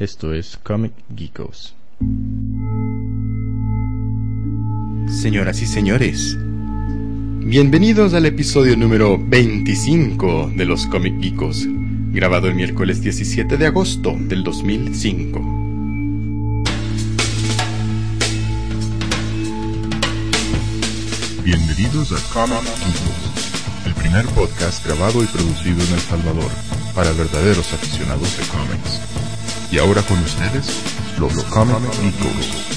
Esto es Comic Geekos. Señoras y señores, bienvenidos al episodio número 25 de los Comic Geekos, grabado el miércoles 17 de agosto del 2005. Bienvenidos a Comic Geekos, el primer podcast grabado y producido en El Salvador para verdaderos aficionados de cómics. Y ahora con ustedes, los Comic Geekos.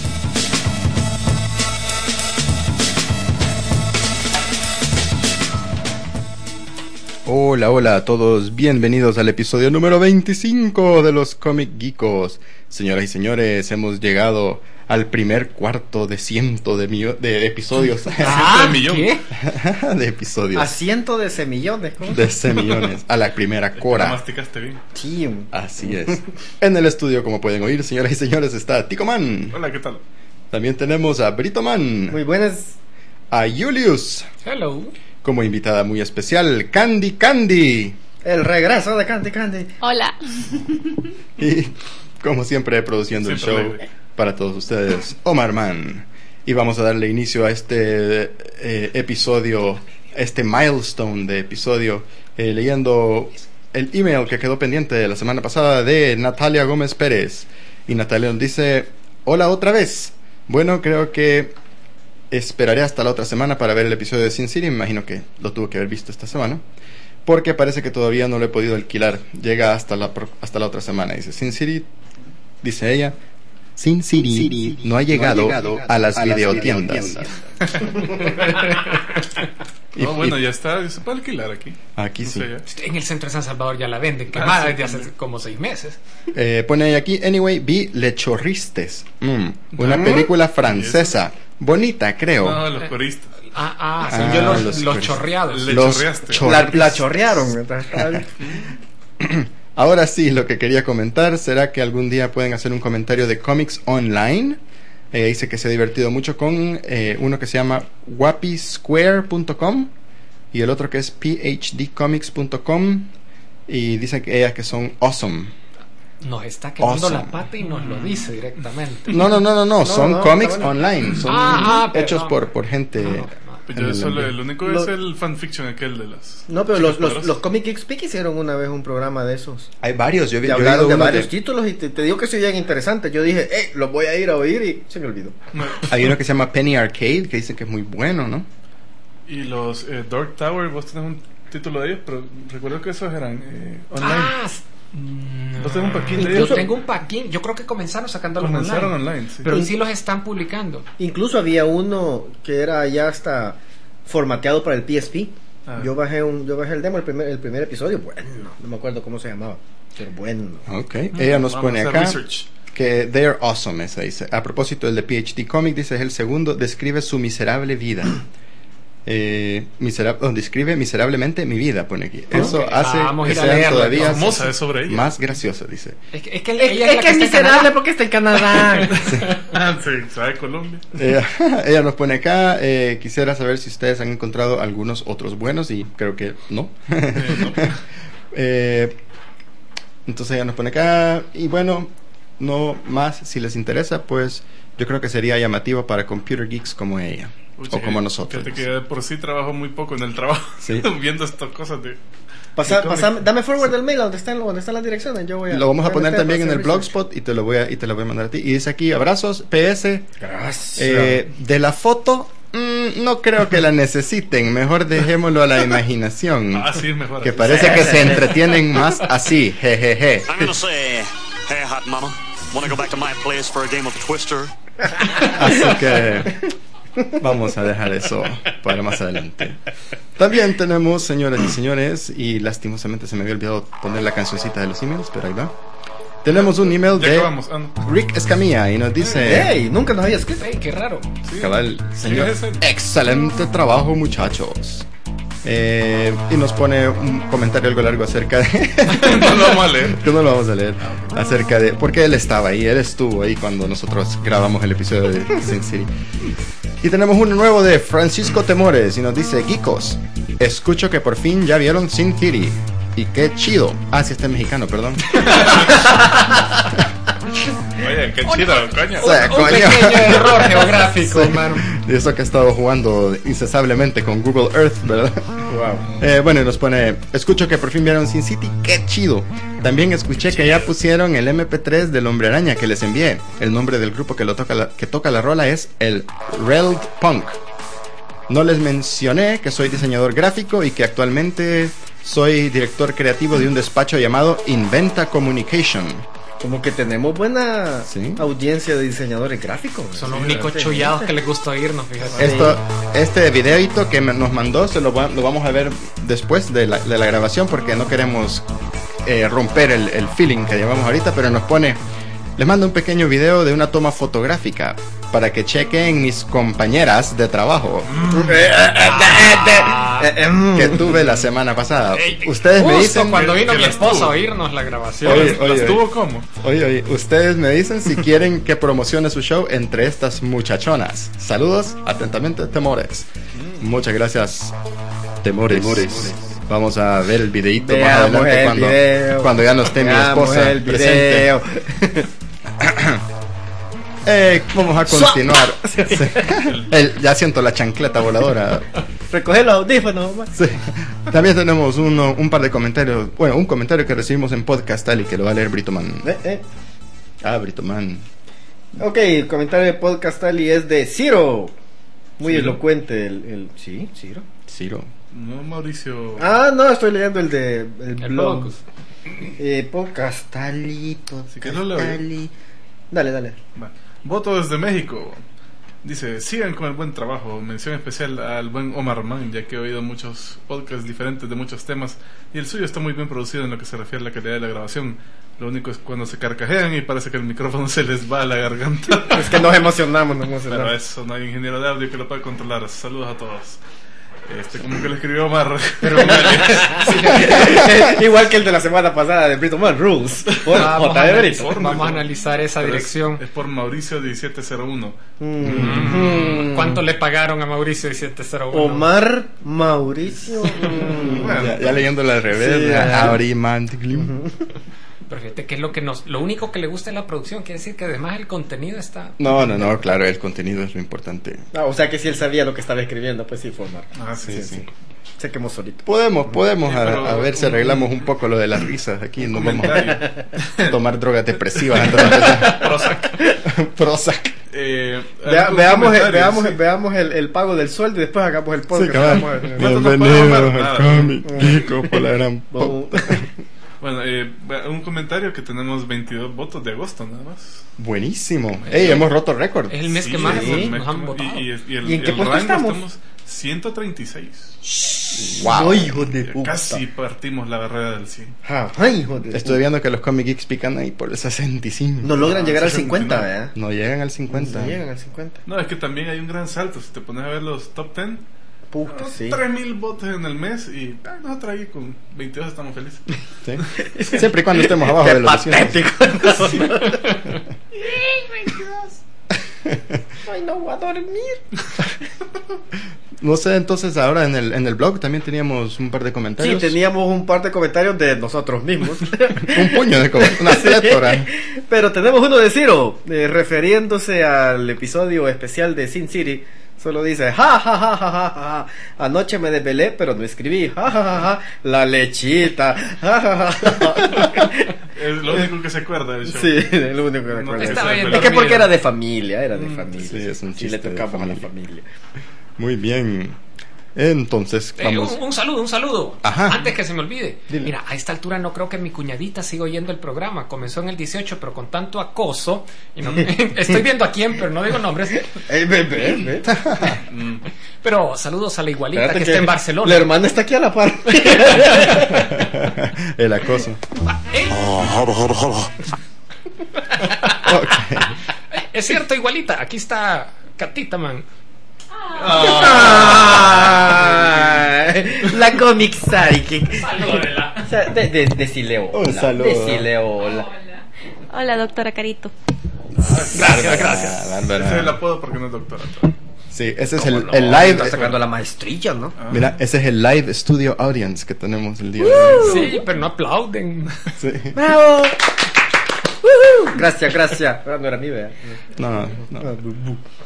Hola, hola a todos, bienvenidos al episodio número 25 de los Comic Geekos. Señoras y señores, hemos llegado al primer cuarto de ciento de, millo- de episodios. Ah, millón. ¿qué? de episodios. Asiento de semillones. ¿cómo? De millones a la primera cora. masticaste bien. Sí, Así es. En el estudio, como pueden oír, señoras y señores, está Tico Man. Hola, ¿qué tal? También tenemos a Brito Man. muy buenas. A Julius. Hello. Como invitada muy especial, Candy Candy. El regreso de Candy Candy. Hola. Y como siempre, produciendo el show alegre. Para todos ustedes, Omar Man. Y vamos a darle inicio a este eh, episodio, este milestone de episodio, eh, leyendo el email que quedó pendiente de la semana pasada de Natalia Gómez Pérez. Y Natalia nos dice, hola otra vez. Bueno, creo que esperaré hasta la otra semana para ver el episodio de Sin City. Imagino que lo tuvo que haber visto esta semana. Porque parece que todavía no lo he podido alquilar. Llega hasta la, hasta la otra semana. Dice Sin City, dice ella. Sin City, no, ha llegado a las videotiendas. Y- No, bueno, ya está, se puede alquilar aquí. Aquí No sí. sé. En el centro de San Salvador ya la venden, Ah, quemada sí, desde hace como seis meses. Eh, pone ahí aquí, anyway, vi Lechorristes. Mm, una Ah. película francesa. Bonita, creo. No, los coristas. Ah, ah, Ah, según yo los, los los, chorreados. Le Los chorreaste. chor- La, la chorrearon. Ahora sí, lo que quería comentar será que algún día pueden hacer un comentario de cómics online. Eh, dice que se ha divertido mucho con eh, uno que se llama wapisquare.com y el otro que es phdcomics.com y dice que ellas que son awesome. Nos está quemando Awesome. la pata y nos lo dice directamente. No, no, no, no, no, son no, cómics online, son Ah, ah, hechos por, por gente. Ah, el único Lo- es el fanfiction aquel de las. No, pero los, los, los Comic Geeks Peak hicieron una vez un programa de esos. Hay varios, yo, vi- he hablaron oído de varios títulos y te, te digo que se oían interesantes. Yo dije, eh, los voy a ir a oír y se me olvidó. No, Hay uno que se llama Penny Arcade que dice que es muy bueno, ¿no? Y los eh, Dark Tower, vos tenés un título de ellos, pero recuerdo que esos eran eh, online. Ah, mm, Vos tenés un paquín de Yo tengo un paquín. Yo creo que comenzaron sacándolos Comenzaron online. online, sí. Pero sí los están publicando. Incluso había uno que era ya hasta formateado para el PSP. Ah. Yo bajé un, yo bajé el demo, el primer, el primer episodio. Bueno, no me acuerdo cómo se llamaba, pero bueno. Ok, ella nos pone acá research. que they're awesome, esa dice. A propósito, el de PhD Comic dice, es el segundo, describe su miserable vida. Eh, oh, describe miserablemente mi vida, pone aquí. Eso Ok, hace vamos a que sean leerlo, todavía Famosa es sobre ella. más graciosa, dice. Es que es, que Es, ella es la que es miserable porque está en Canadá. Ah, sí, sabe Colombia. Ella, ella nos pone acá, eh, quisiera saber si ustedes han encontrado algunos otros buenos y creo que no. Eh, no. Eh, entonces ella nos pone acá y bueno, no más, si les interesa, pues yo creo que sería llamativo para computer geeks como ella Pucha, o como que- nosotros. Fíjate que de por sí trabajo muy poco en el trabajo. Sí. viendo estas cosas de. Pasa, de pasa- cómic. dame forward del mail donde están, donde están las direcciones. Yo voy a, Lo vamos a poner meter también en el research. blogspot y te lo voy a y te lo voy a mandar a ti. Y dice aquí abrazos PS Gracias. eh, de la foto. mm, no creo que la necesiten, mejor dejémoslo a la imaginación. Ah, sí, mejor. Que parece que se entretienen más así, jejeje. I'm gonna say, hey, hot mama, wanna go back to my place for a game of Twister? Así que vamos a dejar eso para más adelante. También tenemos, señoras y señores, y lastimosamente se me había olvidado poner la cancioncita de los emails, pero ahí va. Tenemos un email de. Ah. Rick Escamilla y nos dice, ¡Ey! Nunca nos había escrito. Ey, qué raro. Sí. cabal, señor, Sí, excelente trabajo muchachos. Eh, y nos pone un comentario algo largo acerca de... no lo vamos a leer. que no lo vamos a leer. Acerca de... Porque él estaba ahí, él estuvo ahí cuando nosotros grabamos el episodio de Sin City. Y tenemos uno nuevo de Francisco Temores y nos dice, Geekos, escucho que por fin ya vieron Sin City. Y qué chido. Ah, sí, está en mexicano, perdón. Oye, qué chido, coño. O sea, Un coño. pequeño error geográfico, hermano. Y eso que he estado jugando incesablemente con Google Earth, ¿verdad? Wow. Eh, bueno, y nos pone, escucho que por fin vieron Sin City, qué chido. También escuché que ya pusieron el MP3 del Hombre Araña que les envié. El nombre del grupo que, lo toca, la, que toca la rola es el Reld Punk. No les mencioné que soy diseñador gráfico y que actualmente soy director creativo de un despacho llamado Inventa Communication. Como que tenemos buena Sí. audiencia de diseñadores gráficos. Son los Sí, únicos chullados que les gusta oírnos, fíjate. Esto, este videito que me- nos mandó se lo, va- lo vamos a ver después de la, de la grabación porque no queremos eh, romper el, el feeling que llevamos ahorita, pero nos pone, les mando un pequeño video de una toma fotográfica para que chequen mis compañeras de trabajo mm. que tuve la semana pasada. Ustedes me justo dicen, cuando vino mi esposa a oírnos la grabación. Oye, ¿Las, oye, las tuvo cómo? oye, oye, ustedes me dicen si quieren que promocione su show entre estas muchachonas. Saludos, atentamente, Temores. Muchas gracias, Temores. Vamos a ver el videito más Veamos adelante el cuando, video. cuando ya no esté mi Veamos esposa el presente. Eh, vamos a continuar. Sí. El- ya siento la chancleta voladora. Recoge los audífonos. Sí. También tenemos uno, un par de comentarios. Bueno, un comentario que recibimos en podcast tal y que lo va a leer Britoman. Eh, eh. Ah, Britoman. Ok, el comentario de podcast Ali es de Ciro. Muy Ciro. elocuente el, el- Sí, Ciro. Ciro. No, Mauricio. Ah, no, estoy leyendo el de el, El blog. Eh, podcast Ali, Así que no lo podcast. Dale, dale. Va. Voto desde México. Dice, sigan con el buen trabajo. Mención especial al buen Omar Man, ya que he oído muchos podcasts diferentes de muchos temas y el suyo está muy bien producido en lo que se refiere a la calidad de la grabación. Lo único es cuando se carcajean y parece que el micrófono se les va a la garganta. Es que nos emocionamos, nos Pero emocionamos. eso, no hay ingeniero de audio que lo pueda controlar. Saludos a todos. Este, como que lo escribió Omar. Igual que el de la semana pasada de Brito Man Rules. Por Vamos, J. a de analizar, Brito. vamos a analizar esa Pero dirección. Es, por Mauricio 1701. Mm. ¿Cuánto le pagaron a Mauricio 1701? Omar Mauricio. Mm. Bueno, Ya, ya leyéndolo al revés. Sí, ya. Pero fíjate que es lo que nos, lo único que le gusta es la producción, quiere decir que además el contenido está. No, no, no, claro, el contenido es lo importante. Ah, o sea que si él sabía lo que estaba escribiendo, pues sí fue Omar. ah, sí, Sí, sí. sí. Se quemó solito. Podemos, podemos Sí, a, pero a ver si arreglamos un poco lo de las risas aquí. Nos vamos a tomar drogas depresivas. Prozac. Prozac. Eh, Vea- veamos el, veamos, sí. veamos el, el pago del sueldo y después hagamos el Sí, podcast. cabal. Vamos a ver. ¿Cuánto nos Bienvenidos podemos dar? a Nada. Comic Geeko por la gran Bueno, eh, un comentario que tenemos 22 votos de agosto nada más. Buenísimo. Ey, hemos roto récord. Es el mes Sí, que más es nos, han votado. Y, y- y el, ¿Y en qué puesto rango estamos? 136. Wow. Ay, hijo de puta. Casi partimos la barrera del 100. Ah, Ay, hijo de Estoy viendo que los Comic Geeks pican ahí por el 65. No logran Ah, llegar al 69. 50, ¿verdad? No llegan al 50. No llegan al 50. No, es que también hay un gran salto. Si te pones a ver los top 10, Puta, sí. 3000 votos en el mes y ah, nosotros ahí con 22 estamos felices. ¿sí? Siempre y cuando estemos abajo Qué de los 200. patético. Ay, no voy a dormir. No sé, entonces ahora en el, en el blog también teníamos un par de Sí, comentarios. teníamos un par de comentarios de nosotros mismos. un puño de comentarios, una plétora. Pero tenemos uno de Ciro, eh, refiriéndose al episodio especial de Sin City. Solo dice, ja, ja, ja, ja, ja, ja. Anoche me desvelé, pero no escribí. Ja, ja, ja, ja. La lechita. Ja, ja, ja, ja. Es lo único que se acuerda del show. Sí, es lo único que me No, bien es que porque era de familia, era de familia. sí, es un Sí, le chiste de tocaba a la familia. Muy bien. Entonces, Eh, vamos. un, un saludo, un saludo. Ajá. Antes que se me olvide. Dile. Mira, a esta altura no creo que mi cuñadita siga oyendo el programa. Comenzó en el 18, pero con tanto acoso. Y no, estoy viendo a quién, pero no digo nombres. Mm. Pero saludos a la igualita Espérate que, está en Barcelona. La hermana está aquí a la par. el acoso. Ah, ey, Ok. es cierto, igualita. Aquí está Catita, man. La comic psychic. Sea, de, de, decile hola. Un saludo. Decile hola. Hola, doctora Carito. Gracias, gracias. Bárbara. Ese es el apodo porque no es doctora. Sí, ese es el, no? el live. Está sacando la maestría, ¿no? Ah. Mira, ese es el live studio audience que tenemos el día de hoy. Sí, pero no aplauden. Sí. ¡Bravo! Gracias, gracias. Ah, no era mi vea. No, no.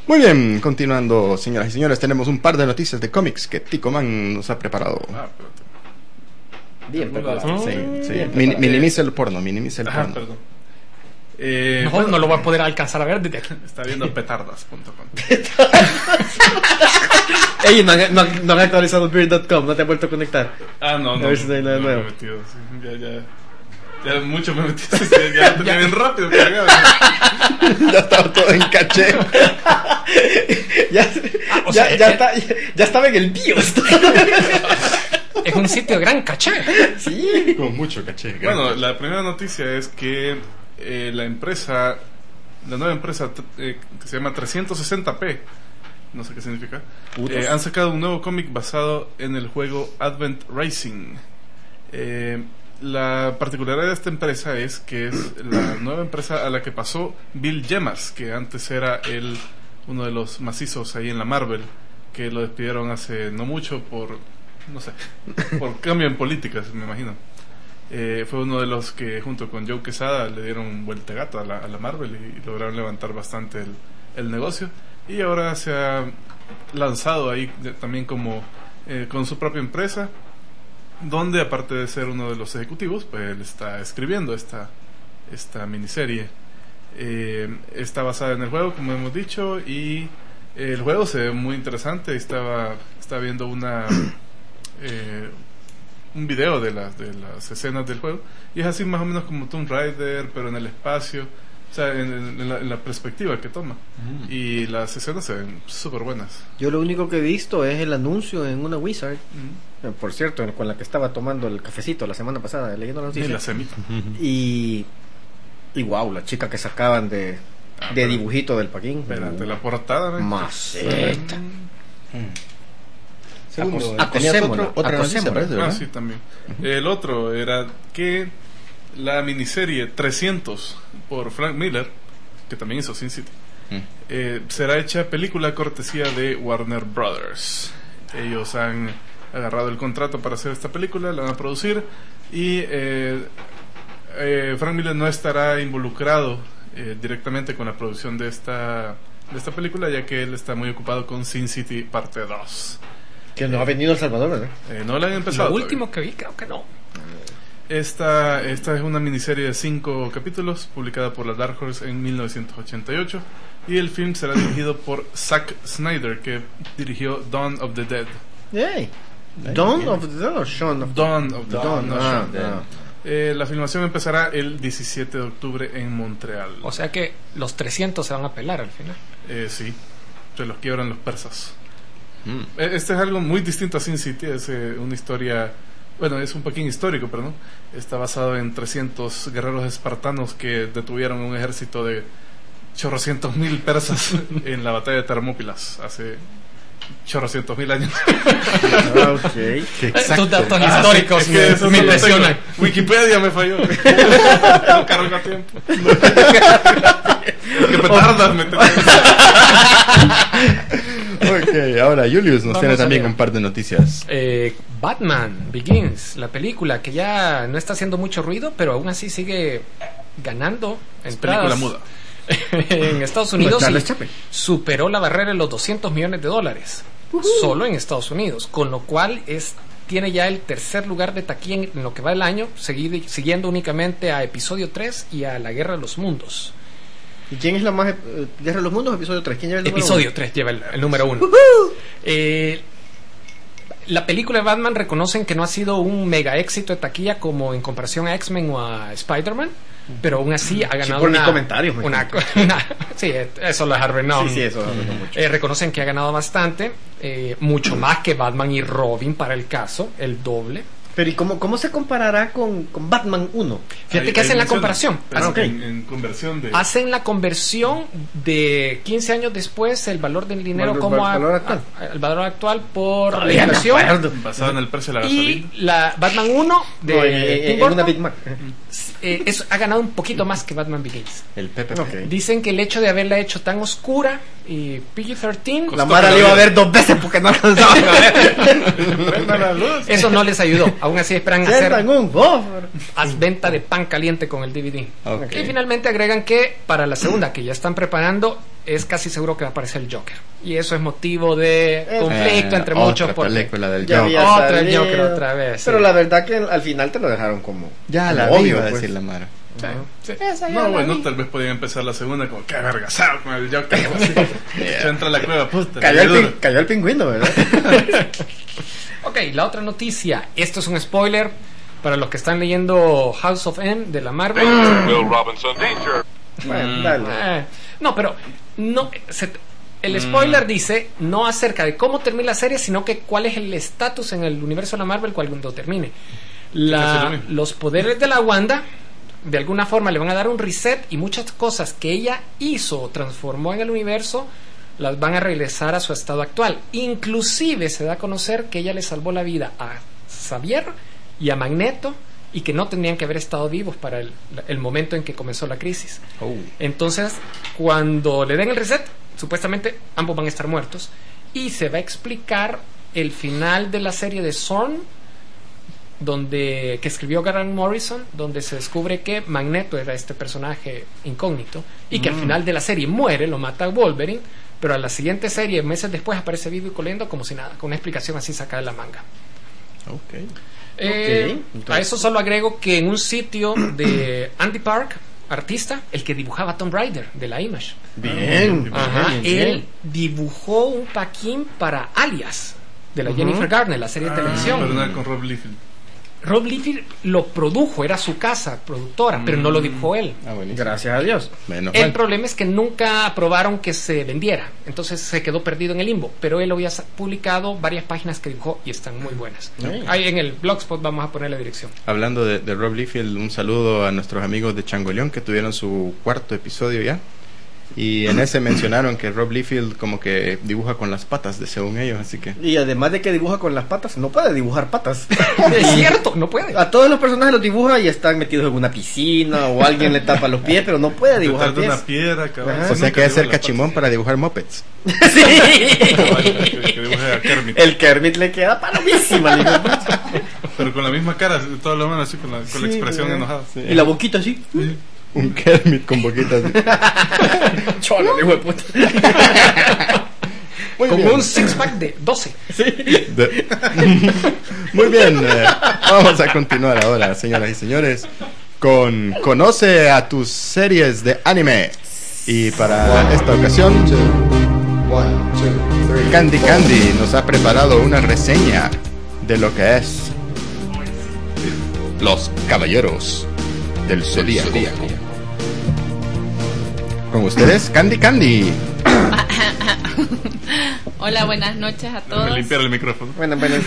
Muy bien, continuando, señoras y señores, tenemos un par de noticias de cómics que Tico Man nos ha preparado. Ah, Bien, preparado. Sí, sí. Bien, Min- preparado. minimiza el porno, minimiza el porno. Eh, No, bueno, no lo voy a poder alcanzar a ver desde aquí. Está viendo petardas.com. Ey, no, han- no, han- no han actualizado Beer.com, no te han vuelto a conectar. Ah, no, no. A ver si no hay nada no me he nuevo. metido, sí, ya, ya. Ya mucho me sí, ya lo tenía bien rápido. cargado. ya estaba todo en caché. ya, o ya, sea, ya, eh, está, ya, ya estaba en el BIOS. Es un sitio de gran caché. sí. Con mucho caché. Bueno, la primera noticia es que eh, la empresa, la nueva empresa eh, que se llama 360p, no sé qué significa, eh, han sacado un nuevo cómic basado en el juego Advent Racing. Eh, la particularidad de esta empresa es que es la nueva empresa a la que pasó Bill Yemas, que antes era el, uno de los macizos ahí en la Marvel, que lo despidieron hace no mucho por, no sé, por cambio en políticas, me imagino. Eh, fue uno de los que junto con Joe Quesada le dieron vuelta gata a la, a la Marvel y, lograron levantar bastante el, el negocio. Y ahora se ha lanzado ahí de- también como eh, con su propia empresa, donde aparte de ser uno de los ejecutivos, pues él está escribiendo esta, esta miniserie. Eh, está basada en el juego, como hemos dicho, y el juego se ve muy interesante. Estaba, estaba viendo una eh, un video de las, de las escenas del juego, y es así más o menos como Tomb Raider, pero en el espacio, o sea, en, la, en la perspectiva que toma. Y las escenas se ven súper buenas. Yo lo único que he visto es el anuncio en una Wizard. eh, Por cierto, con la que estaba tomando el cafecito la semana pasada, leyendo la Y noticia. la semita. Y, y wow, la chica que sacaban de, Ah, de pero- dibujito del Paquín. Espérate, la portada. Maceta. Segundo, tenías acosémosla, otro- otra noticia, parece, Ah, sí, también. El otro era que la miniserie 300 por Frank Miller, que también hizo Sin City, Mm. eh, será hecha película cortesía de Warner Brothers. Ellos han agarrado el contrato para hacer esta película, la van a producir y eh, eh, Frank Miller no estará involucrado eh, directamente con la producción de esta de esta película ya que él está muy ocupado con Sin City parte 2. Que no ha venido El Salvador, ¿verdad? Eh, no la han empezado. Lo todavía. último que vi, creo que no. Esta, esta es una miniserie de cinco capítulos publicada por la Dark Horse en 1988 y el film será dirigido por Zack Snyder que dirigió Dawn of the Dead. Yay. Dawn of the Dead o Shaun of the Dawn of the Dawn, no, ah, Shaun. ah. Eh, la filmación empezará el 17 de octubre en Montreal. O sea que los 300 se van a pelar al final. Eh, sí, se los quiebran los persas. Mm. Eh, Este es algo muy distinto a Sin City, es eh, una historia, bueno, es un pequeño histórico, perdón. Está basado en 300 guerreros espartanos que detuvieron un ejército de chorrocientos mil persas en la batalla de Termópilas hace chorrocientos mil años. Ah, ok. Qué Estos datos Ah, sí, históricos es que me, eso me lo tengo. impresionan. Wikipedia me falló. no cargo a tiempo. Qué petardas me. Ok, ahora Julius nos Vamos tiene también un par de noticias. Eh, Batman Begins, la película que ya no está haciendo mucho ruido, pero aún así sigue ganando entradas película muda. en Estados Unidos y Chaplin. superó la barrera de los 200 millones de dólares solo en Estados Unidos, con lo cual es tiene ya el tercer lugar de taquilla en, en lo que va el año, seguid- siguiendo únicamente a Episodio 3 y a La Guerra de los Mundos. ¿Y quién es la más... eh, Guerra de los Mundos, episodio 3? ¿Quién lleva el número Episodio uno? 3 lleva el, el número 1. Eh, la película de Batman reconocen que no ha sido un mega éxito de taquilla como en comparación a X-Men o a Spider-Man, pero aún así ha ganado por mis una, comentarios, me una, sí, eso lo Harvey Naum. Sí, sí, eso no mucho. Eh, reconocen que ha ganado bastante, eh, mucho más que Batman y Robin para el caso, el doble. Pero ¿y cómo, cómo se comparará con, con Batman 1? Fíjate Ahí- que hacen la comparación. pero Hacen- en, en conversión de. Hacen la conversión de 15 años después el valor del dinero Valor- como val- a- valor actual. a- el valor actual por la me inversión acuerdo. basado en el precio de la y gasolina. la Batman 1 de No, Tim en Burton una Big Mac. eh, es- ha ganado un poquito más que Batman Begins. El Pepe. Ok. Dicen que el hecho de haberla hecho tan oscura y PG-13, La Mara le iba a ver dos veces porque no alcanzaba a ver. La eso no les ayudó. Aún así esperan hacer un haz venta de pan caliente con el DVD. Ok. Y finalmente agregan que para la segunda que ya están preparando es casi seguro que va a aparecer el Joker. Y eso es motivo de Eh, conflicto Eh, entre otra muchos. porque- película del Joker. Otra salido. Joker otra vez, Pero sí. la verdad que al final te lo dejaron como. Ya como la obvio, iba a pues. decir la Mara. Sí, sí. No, bueno, tal vez podían empezar la segunda como que vergasado con el Joker. Se entra a la cueva, puta. El, cayó el pingüino, ¿verdad? Ok, la otra noticia. Esto es un spoiler para los que están leyendo House of M de la Marvel. bueno, dale. Eh, no, pero no se- el spoiler dice no acerca de cómo termina la serie, sino que cuál es el estatus en el universo de la Marvel cuando termine. La- los poderes de la Wanda de alguna forma le van a dar un reset y muchas cosas que ella hizo o transformó en el universo las van a regresar a su estado actual. Inclusive se da a conocer que ella le salvó la vida a Xavier y a Magneto y que no tendrían que haber estado vivos para el, el momento en que comenzó la crisis. Oh. Entonces, cuando le den el reset, supuestamente ambos van a estar muertos y se va a explicar el final de la serie de Zorn donde que escribió Grant Morrison, donde se descubre que Magneto era este personaje incógnito y que al final de la serie muere, lo mata Wolverine, pero a la siguiente serie, meses después, aparece vivo y colendo como si nada, con una explicación así sacada de la manga. Ok. Eh, a eso solo agrego que en un sitio de Andy Park, artista, el que dibujaba Tomb Raider de la Image, Bien. Ajá, bien, bien. él dibujó un paquín para Alias de la Jennifer Garner, la serie de televisión. Perdón, con Rob Liefeld. Rob Liefeld lo produjo, era su casa productora, pero no lo dibujó él. Ah. Gracias a Dios. Menos El mal. problema es que nunca aprobaron que se vendiera, entonces se quedó perdido en el limbo. Pero él había publicado varias páginas que dibujó y están muy buenas. Ahí en el blogspot vamos a poner la dirección. Hablando de, de Rob Liefeld, un saludo a nuestros amigos de Changoleón que tuvieron su cuarto episodio ya. Y en ese mencionaron que Rob Liefeld como que dibuja con las patas, de según ellos, así que... Y además de que dibuja con las patas, no puede dibujar patas. Es cierto, no puede. A todos los personajes los dibuja y están metidos en una piscina o alguien le tapa los pies, pero no puede dibujar pies. una piedra, cabrón. O sea que el la cachimón para dibujar mopeds. Sí. Que, que dibuje a Kermit. El Kermit le queda palomísima. Pero con la misma cara, toda la mano así, con la, con la Sí, expresión enojada. Y la boquita así. Un Kermit con boquitas. Cholo, hijo de puta. Muy Como bien. un six pack de 12. De- Muy bien, eh, vamos a continuar ahora, señoras y señores, con Conoce a tus series de anime. Y para esta ocasión, Candy Candy nos ha preparado una reseña de lo que es Los Caballeros del Zodíaco. Con ustedes, Candy Candy. Hola, buenas noches a todos. limpiar el micrófono. Bueno, bueno.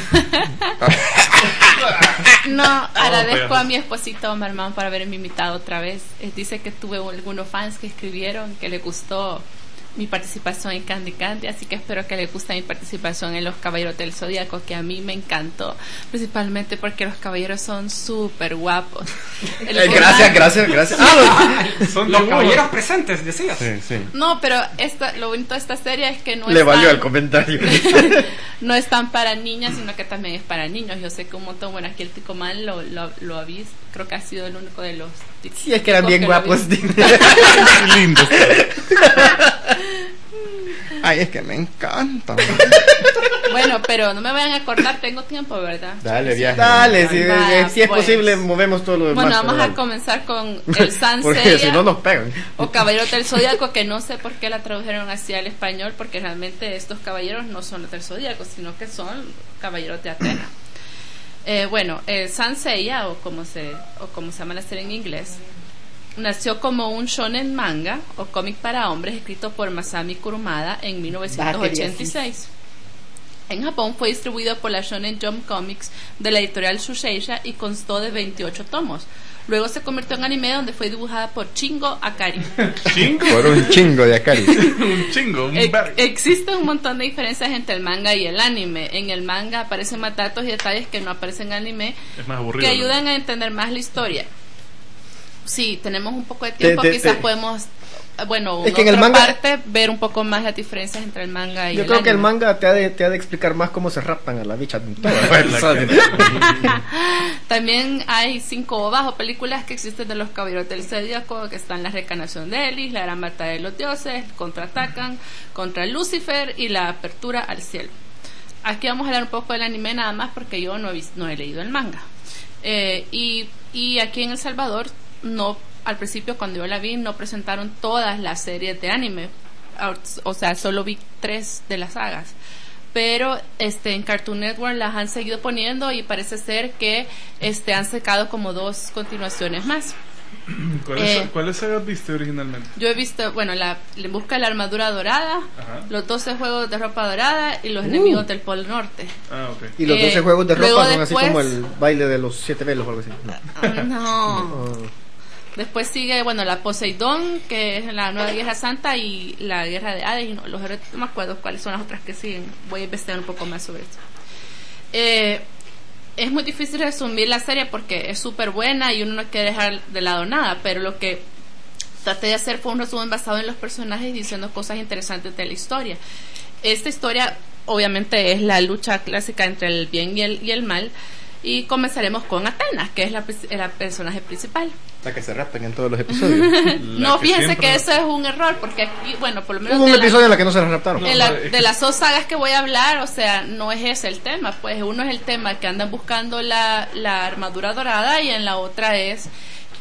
No, agradezco a mi esposito Marmán por haberme invitado otra vez. Eh, Dice que tuve algunos fans que escribieron que le gustó mi participación en Candy Candy, así que espero que le guste mi participación en Los Caballeros del Zodíaco, que a mí me encantó, principalmente porque los caballeros son súper guapos. El Eh, gracias, gracias, gracias. Ah, Son Los caballeros presentes, decías. Sí, sí. No, pero esta, lo bonito de esta serie es que no le es valió tan- el comentario. no es tan para niñas, sino que también es para niños. Yo sé que un montón, bueno, aquí el Tico Man lo, lo, lo ha visto, creo que ha sido el único de los Sí, es que eran bien guapos. visto. Lindo. Ay, es que me encanta. Bueno, pero no me vayan a cortar, tengo tiempo, ¿verdad? Dale, viaje. Dale, si, Vaya, si es pues. posible, movemos todo lo demás. Bueno, vamos a comenzar con el San Porque si no nos pegan. o Caballero del Zodíaco, que no sé por qué la tradujeron así al español, porque realmente estos caballeros no son los del Zodíaco, sino que son caballeros de Atena. Eh, bueno, el San Seiya, o como, se, o como se llama la serie en inglés, nació como un shonen manga o cómic para hombres escrito por Masami Kurumada en 1986. En Japón fue distribuido por la Shonen Jump Comics de la editorial Shuseisha y constó de 28 tomos. Luego se convirtió en anime donde fue dibujada por Chingo Akari. Chingo. Por un chingo de Akari. Un chingo. Un verga. existen un montón de diferencias entre el manga y el anime. En el manga aparecen más datos y detalles que no aparecen en anime Es más aburrido. que ¿no? ayudan a entender más la historia. Sí, tenemos un poco de tiempo, Te- te- quizás te- podemos, bueno, Es que en el manga- parte ver un poco más las diferencias entre el manga y Yo el creo que el manga te ha, de, te ha de explicar más cómo se raptan a la bicha. También hay cinco ovas o películas que existen de los caballeros del Zodíaco, que están la reencarnación de Elis, la gran batalla de los dioses, contraatacan contra Lucifer y la apertura al cielo. Aquí vamos a hablar un poco del anime nada más porque yo no he, vis- no he leído el manga. Eh, y, y aquí en El Salvador, no al principio cuando yo la vi, no presentaron todas las series de anime. O sea, solo vi tres de las sagas pero este en Cartoon Network las han seguido poniendo y parece ser que este han sacado como dos continuaciones más. ¿Cuáles, Eh. ¿Cuáles sagas viste originalmente? Yo he visto, bueno, la en busca de la armadura dorada, Ajá. los 12 juegos de ropa dorada y los Uh. enemigos del Polo Norte. Ah, ok. Y los Eh, 12 juegos de ropa son así como el baile de los siete velos o algo así. Ah, no. Después sigue, bueno, la Poseidón, que es la nueva Guerra Santa, y la Guerra de Hades, y no, los, no me acuerdo cuáles son las otras que siguen. Voy a investigar un poco más sobre esto. Eh, es muy difícil resumir la serie porque es súper buena y uno no quiere dejar de lado nada, pero lo que traté de hacer fue un resumen basado en los personajes diciendo cosas interesantes de la historia. Esta historia obviamente es la lucha clásica entre el bien y el, y el mal y comenzaremos con Atenas, que es la, la personaje principal. La que se raptan en todos los episodios. no, que fíjense siempre- que eso es un error porque aquí, bueno, por lo menos Hubo un de la- episodio en la que no se las raptaron. en la- de las dos sagas que voy a hablar, o sea, no es ese el tema, pues uno es el tema que andan buscando la, la armadura dorada y en la otra es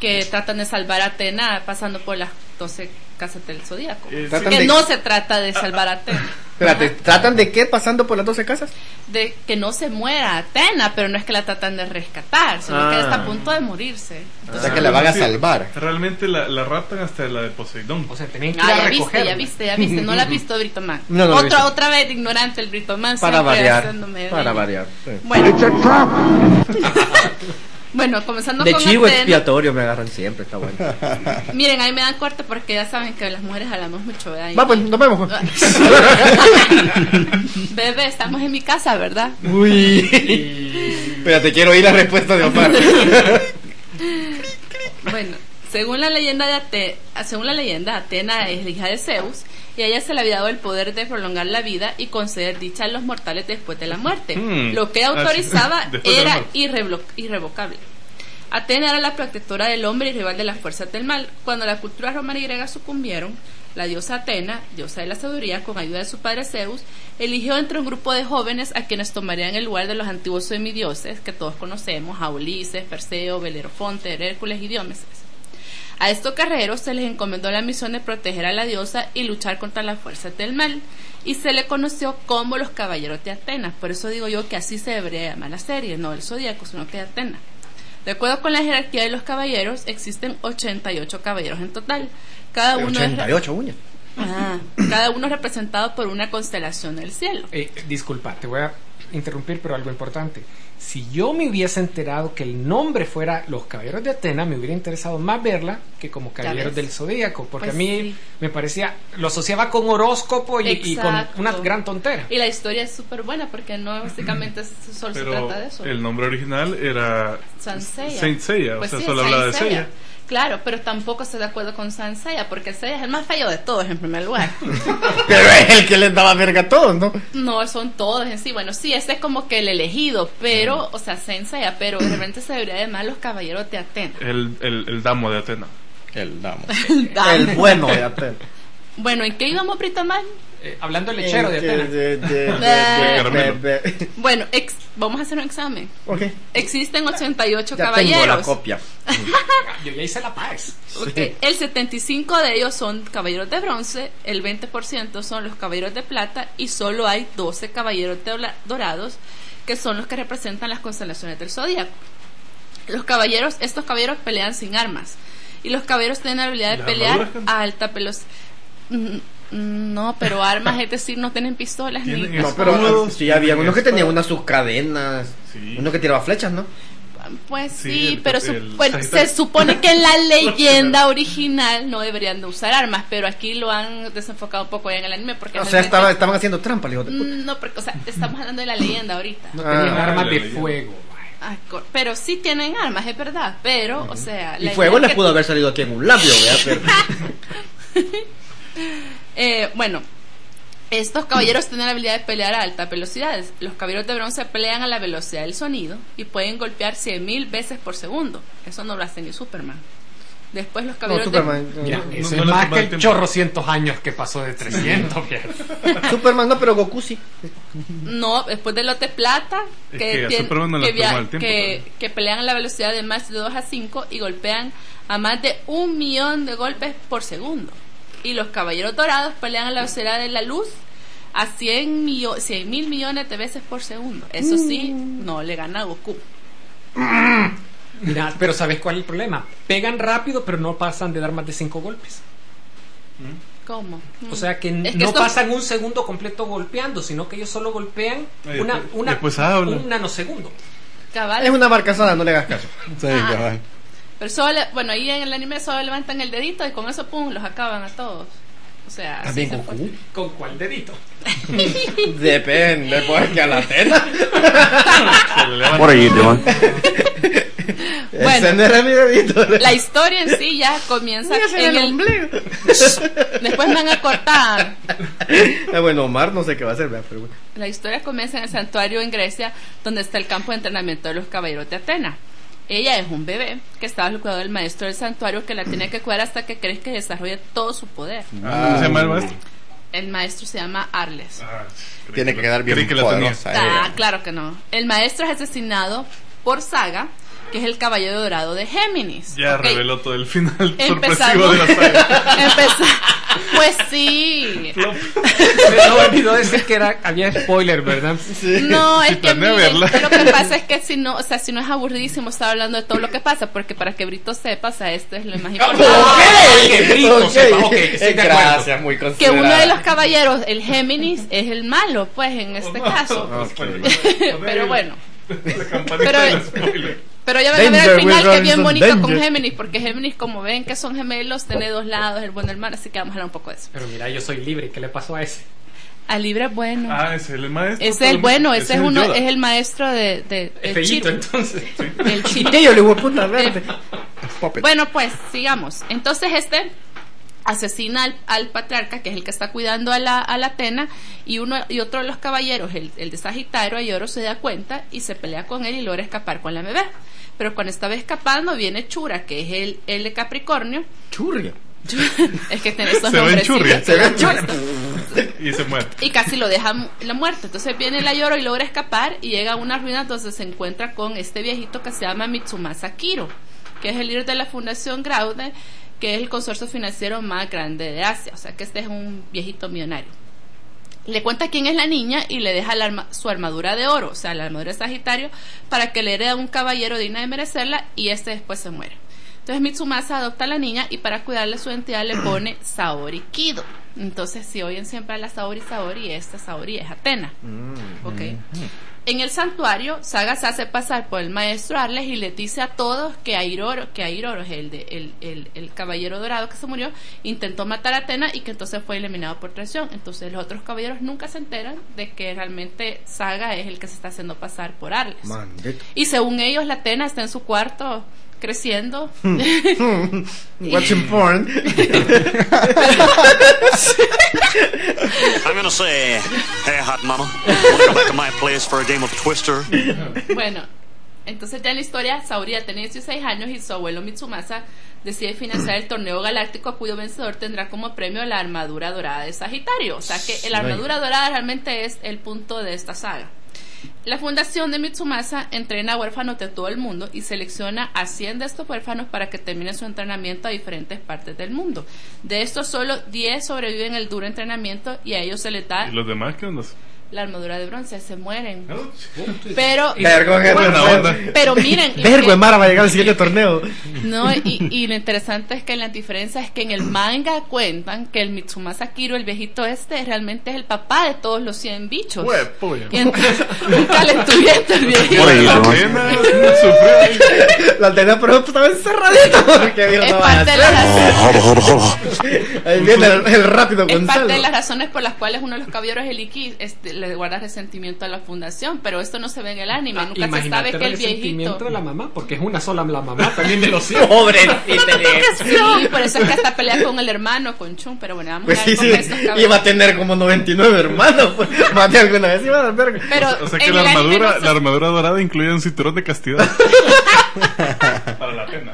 que tratan de salvar a Atena pasando por las 12 casas del zodíaco. Eh, que de- no se trata de salvar a Atena. Espérate, ¿tratan de qué pasando por las 12 casas? De que no se muera Atena, pero no es que la tratan de rescatar, sino que Ah. está a punto de morirse. o sea que la van a Sí, salvar. Realmente la, la raptan hasta la de Poseidón. O sea, tenían que ir Ah, a ya viste, ya viste, ya viste. No la has visto, Brito Man. No, no otra, otra vez de ignorante el Brito Man. Para siempre variar. haciéndome Para variar. sí. Bueno. bueno, comenzando De con chivo Atena. expiatorio me agarran siempre, está bueno. Miren, ahí me dan corte porque ya saben que las mujeres hablamos mucho, ¿verdad? Va, pues, nos vemos. pues. Bebé, estamos en mi casa, ¿verdad? Uy. Espérate, quiero oír la respuesta de Omar. Bueno, según la leyenda de Ate- según la leyenda, Atena es la hija de Zeus y a ella se le había dado el poder de prolongar la vida y conceder dicha a los mortales después de la muerte. Hmm. Lo que Ah, autorizaba era irrevocable. Atena era la protectora del hombre y rival de las fuerzas del mal. Cuando la cultura romana y griega sucumbieron, la diosa Atena, diosa de la sabiduría, con ayuda de su padre Zeus, eligió entre un grupo de jóvenes a quienes tomarían el lugar de los antiguos semidioses que todos conocemos, a Ulises, Perseo, Belerofonte, Hércules y Diomedes. A estos guerreros se les encomendó la misión de proteger a la diosa y luchar contra las fuerzas del mal, y se le conoció como los caballeros de Atenas. Por eso digo yo que así se debería llamar la serie, no el zodíaco, sino que de Atenas. De acuerdo con la jerarquía de los caballeros, existen 88 caballeros en total. Cada uno, es, 88 uñas. Ah, cada uno es representado por una constelación del cielo. Eh, disculpa, te voy a interrumpir, pero algo importante. Si yo me hubiese enterado que el nombre fuera Los Caballeros de Atena, me hubiera interesado más verla que como Caballeros del Zodíaco, porque Pues a mí sí. me parecía, lo asociaba con horóscopo y, y con una gran tontera. Y la historia es súper buena porque no básicamente solo se trata de eso. el nombre original era Saint Seiya. Saint Seiya, Pues o sea, sí, solo Saint hablaba de Seiya. Claro, pero tampoco estoy de acuerdo con Saint Seiya porque Seiya es el más feo de todos en primer lugar. Pero es el que les daba verga a todos, ¿no? no, son todos en sí. Bueno, sí, este es como que el elegido, pero, o sea, Saint Seiya, pero de repente se debería llamar los caballeros de Atena. El, el, el damo de Atena. El damo. El bueno de Aten. Bueno, ¿en qué íbamos, Brito Man? Eh, hablando lechero de Bueno, ex- vamos a hacer un examen. Ok. Existen 88 Ya caballeros. tengo la copia. Yo ya hice la paz. Ok, El 75 de ellos son caballeros de bronce, el 20% son los caballeros de plata y solo hay 12 caballeros dorados que son los que representan las constelaciones del zodíaco. Los caballeros, estos caballeros pelean sin armas y los caballeros tienen la habilidad de ¿Las pelear a alta velocidad. No, pero armas, es decir, no tienen pistolas ni No, pero sí, había tienen uno que tenía unas sus cadenas. Sí. Uno que tiraba flechas, ¿no? Pues Sí, sí, el- pero su- el bueno, se supone que en la leyenda original no deberían de usar armas, pero aquí lo han desenfocado un poco en el anime porque O sea, estaba, estaban haciendo trampa, hijo de puta. no, porque, o sea, estamos hablando de la leyenda ahorita. No Ah, tenían armas de leyenda. fuego. Ah, pero sí tienen armas, es verdad. Pero, o sea. Y la fuego idea le es que- pudo haber salido aquí en un labio, ¿verdad? Pero- Eh, bueno, estos caballeros tienen la habilidad de pelear a altas velocidades. Los caballeros de bronce pelean a la velocidad del sonido y pueden golpear 100.000 veces por segundo. Eso no lo hace ni Superman. Después los No, caballeros de-. Mira, no, eso no es más que el el tiempo. chorro cientos años que pasó de 300, viejo. Superman no, pero Goku sí. No, después de lote plata, Es que, le que, via- que, que pelean a la velocidad de más de 2 a 5 y golpean a más de un millón de golpes por segundo. Y los caballeros dorados pelean a la velocidad de la luz a 100 mil millones de veces por segundo. Eso sí, no le gana a Goku. Mira, pero ¿sabes cuál es el problema? Pegan rápido, pero no pasan de dar más de 5 golpes. ¿Cómo? O sea que Es que no esto- pasan un segundo completo golpeando, sino que ellos solo golpean una, una- un nanosegundo. Cabal. Es una marcasada, no le hagas caso. Sí, Ah. cabal. Pero solo, le- bueno, ahí en el anime solo levantan el dedito y con eso, pum, los acaban a todos. O sea, así También se Goku. fue. ¿Con cuál dedito? Depende, porque a la tela. Se What are you doing? Bueno. Ese no era mi dedito. La historia en sí ya comienza se en el... ombligo. Después me van a cortar. Ah, bueno, Omar no sé qué va a hacer, vea, pero bueno. La historia comienza en el santuario en Grecia, donde está el campo de entrenamiento de los caballeros de Atena. Ella es un bebé que estaba al cuidado del maestro del santuario que la tiene que cuidar hasta que crezca y desarrolle todo su poder. Ah, ¿Cómo se llama el maestro? El maestro se llama Arles. Ah, Tiene que quedar bien que tenía. poderosa. Ah, ella. claro que no. El maestro es asesinado por Saga, que es el caballero dorado de Géminis. Ya Ok. reveló todo el final Empezamos. sorpresivo de la saga. Empeza- Pues sí. Se me olvidó decir que era, había spoiler, ¿verdad? No, Sí, es que miren, verla. lo que pasa es que si no, o sea, si no es aburridísimo estar hablando de todo lo que pasa, porque para que Brito sepa, o sea, esto es lo más importante. que Brito sepa, ok, estoy de acuerdo. Gracias, muy Que uno de los caballeros, el Géminis, es el malo, pues, en este caso. Pero bueno. La campanita Pero- del spoiler. Pero ya van a ver al final que es bien bonito con. Géminis, porque Géminis, como ven que son gemelos, tiene dos lados, el bueno y el malo, así que vamos a hablar un poco de eso. Pero mira, yo soy libre. ¿Qué le pasó a ese? A Libre es bueno. Ah, es el maestro. es el bueno, ese, es uno, es el maestro de, de El el fellito, Chiro. entonces. El Chiro. Chiquillo, le digo, puta verde. Puppet. Bueno, pues sigamos. Entonces este asesina al, al patriarca, que es el que está cuidando a la, a la Atena, y uno y otro de los caballeros, el, el de Sagitario, Ayoro, se da cuenta y se pelea con él y logra escapar con la bebé. Pero cuando estaba escapando viene Chura, que es el, el de Capricornio. Churria. es que tiene esos Se ve en nombres. churria. Se ve churria. Y se muere. y casi lo deja la muerte. Entonces viene la lloro y logra escapar y llega a una ruina donde se encuentra con este viejito que se llama Mitsumasa Kiro, que es el líder de la Fundación Graude, que es el consorcio financiero más grande de Asia. O sea que este es un viejito millonario. Le cuenta quién es la niña y le deja la su armadura de oro, o sea, la armadura de Sagitario, para que le herede a un caballero digno de merecerla y este después se muere. Entonces Mitsumasa adopta a la niña y para cuidarle su identidad le pone Saori Kido. Entonces, si oyen siempre a la Saori Saori, esta Saori es Atena. ¿Ok? En el santuario, Saga se hace pasar por el maestro Arles y le dice a todos que Airoro, que Airoro es el, de, el, el, el caballero dorado que se murió, intentó matar a Atena y que entonces fue eliminado por traición. Entonces los otros caballeros nunca se enteran de que realmente Saga es el que se está haciendo pasar por Arles. Y según ellos, la Atena está en su cuarto creciendo. Watching porn. I'm gonna say, hey, hot mama, wanna go back to my place for a game of Twister? Bueno, entonces ya en la historia, Saori ya tenía 16 años y su abuelo Mitsumasa decide financiar el torneo galáctico cuyo vencedor tendrá como premio la armadura dorada de Sagitario. O sea que la armadura dorada realmente es el punto de esta saga. La fundación de Mitsumasa entrena a huérfanos de todo el mundo y selecciona a 100 de estos huérfanos para que terminen su entrenamiento a diferentes partes del mundo. De estos, solo 10 sobreviven el duro entrenamiento y a ellos se les da ¿Y los demás qué onda? La armadura de bronce, se mueren. Pero, onda. pero miren, Vergo, que- Mara va a llegar al siguiente torneo. no, y, y lo interesante es que la diferencia es que en el manga cuentan que el Mitsumasa Kiro, el viejito este, realmente es el papá de todos los 100 bichos. Y entonces, un calenturiento el viejito. La antena, pero estaba encerradito. Es parte, de las Ahí viene el, el rápido es parte de las razones por las cuales uno de los caballeros el Iki este, le guarda resentimiento a la fundación, pero esto no se ve en el anime, Ah, nunca se imagínate sabe que el resentimiento viejito... de la mamá, porque es una sola la mamá también de los hijos. Pobre. Sí, por eso es que hasta pelea con el hermano, con Chun, pero bueno, vamos Pues a sí, ver sí, cómo estos cabrones- iba a tener como 99 hermanos. Pues, más de alguna vez iba a verga. Pero O sea que la armadura, no se- la armadura dorada incluía un cinturón de castidad. Para la pena.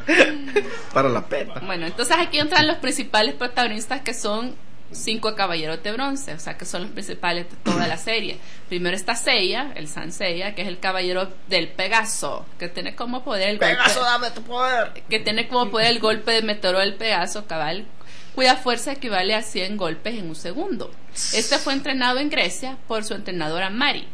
Para la pena. Bueno, entonces aquí entran los principales protagonistas que son cinco caballeros de bronce, o sea que son los principales de toda la serie. Primero está Seiya, el San Seiya, que es el caballero del Pegaso, que tiene como poder el golpe, dame tu poder. que tiene como poder el golpe de meteoro del Pegaso, cabal, cuya fuerza equivale a 100 golpes en un segundo. Este fue entrenado en Grecia por su entrenadora Mari.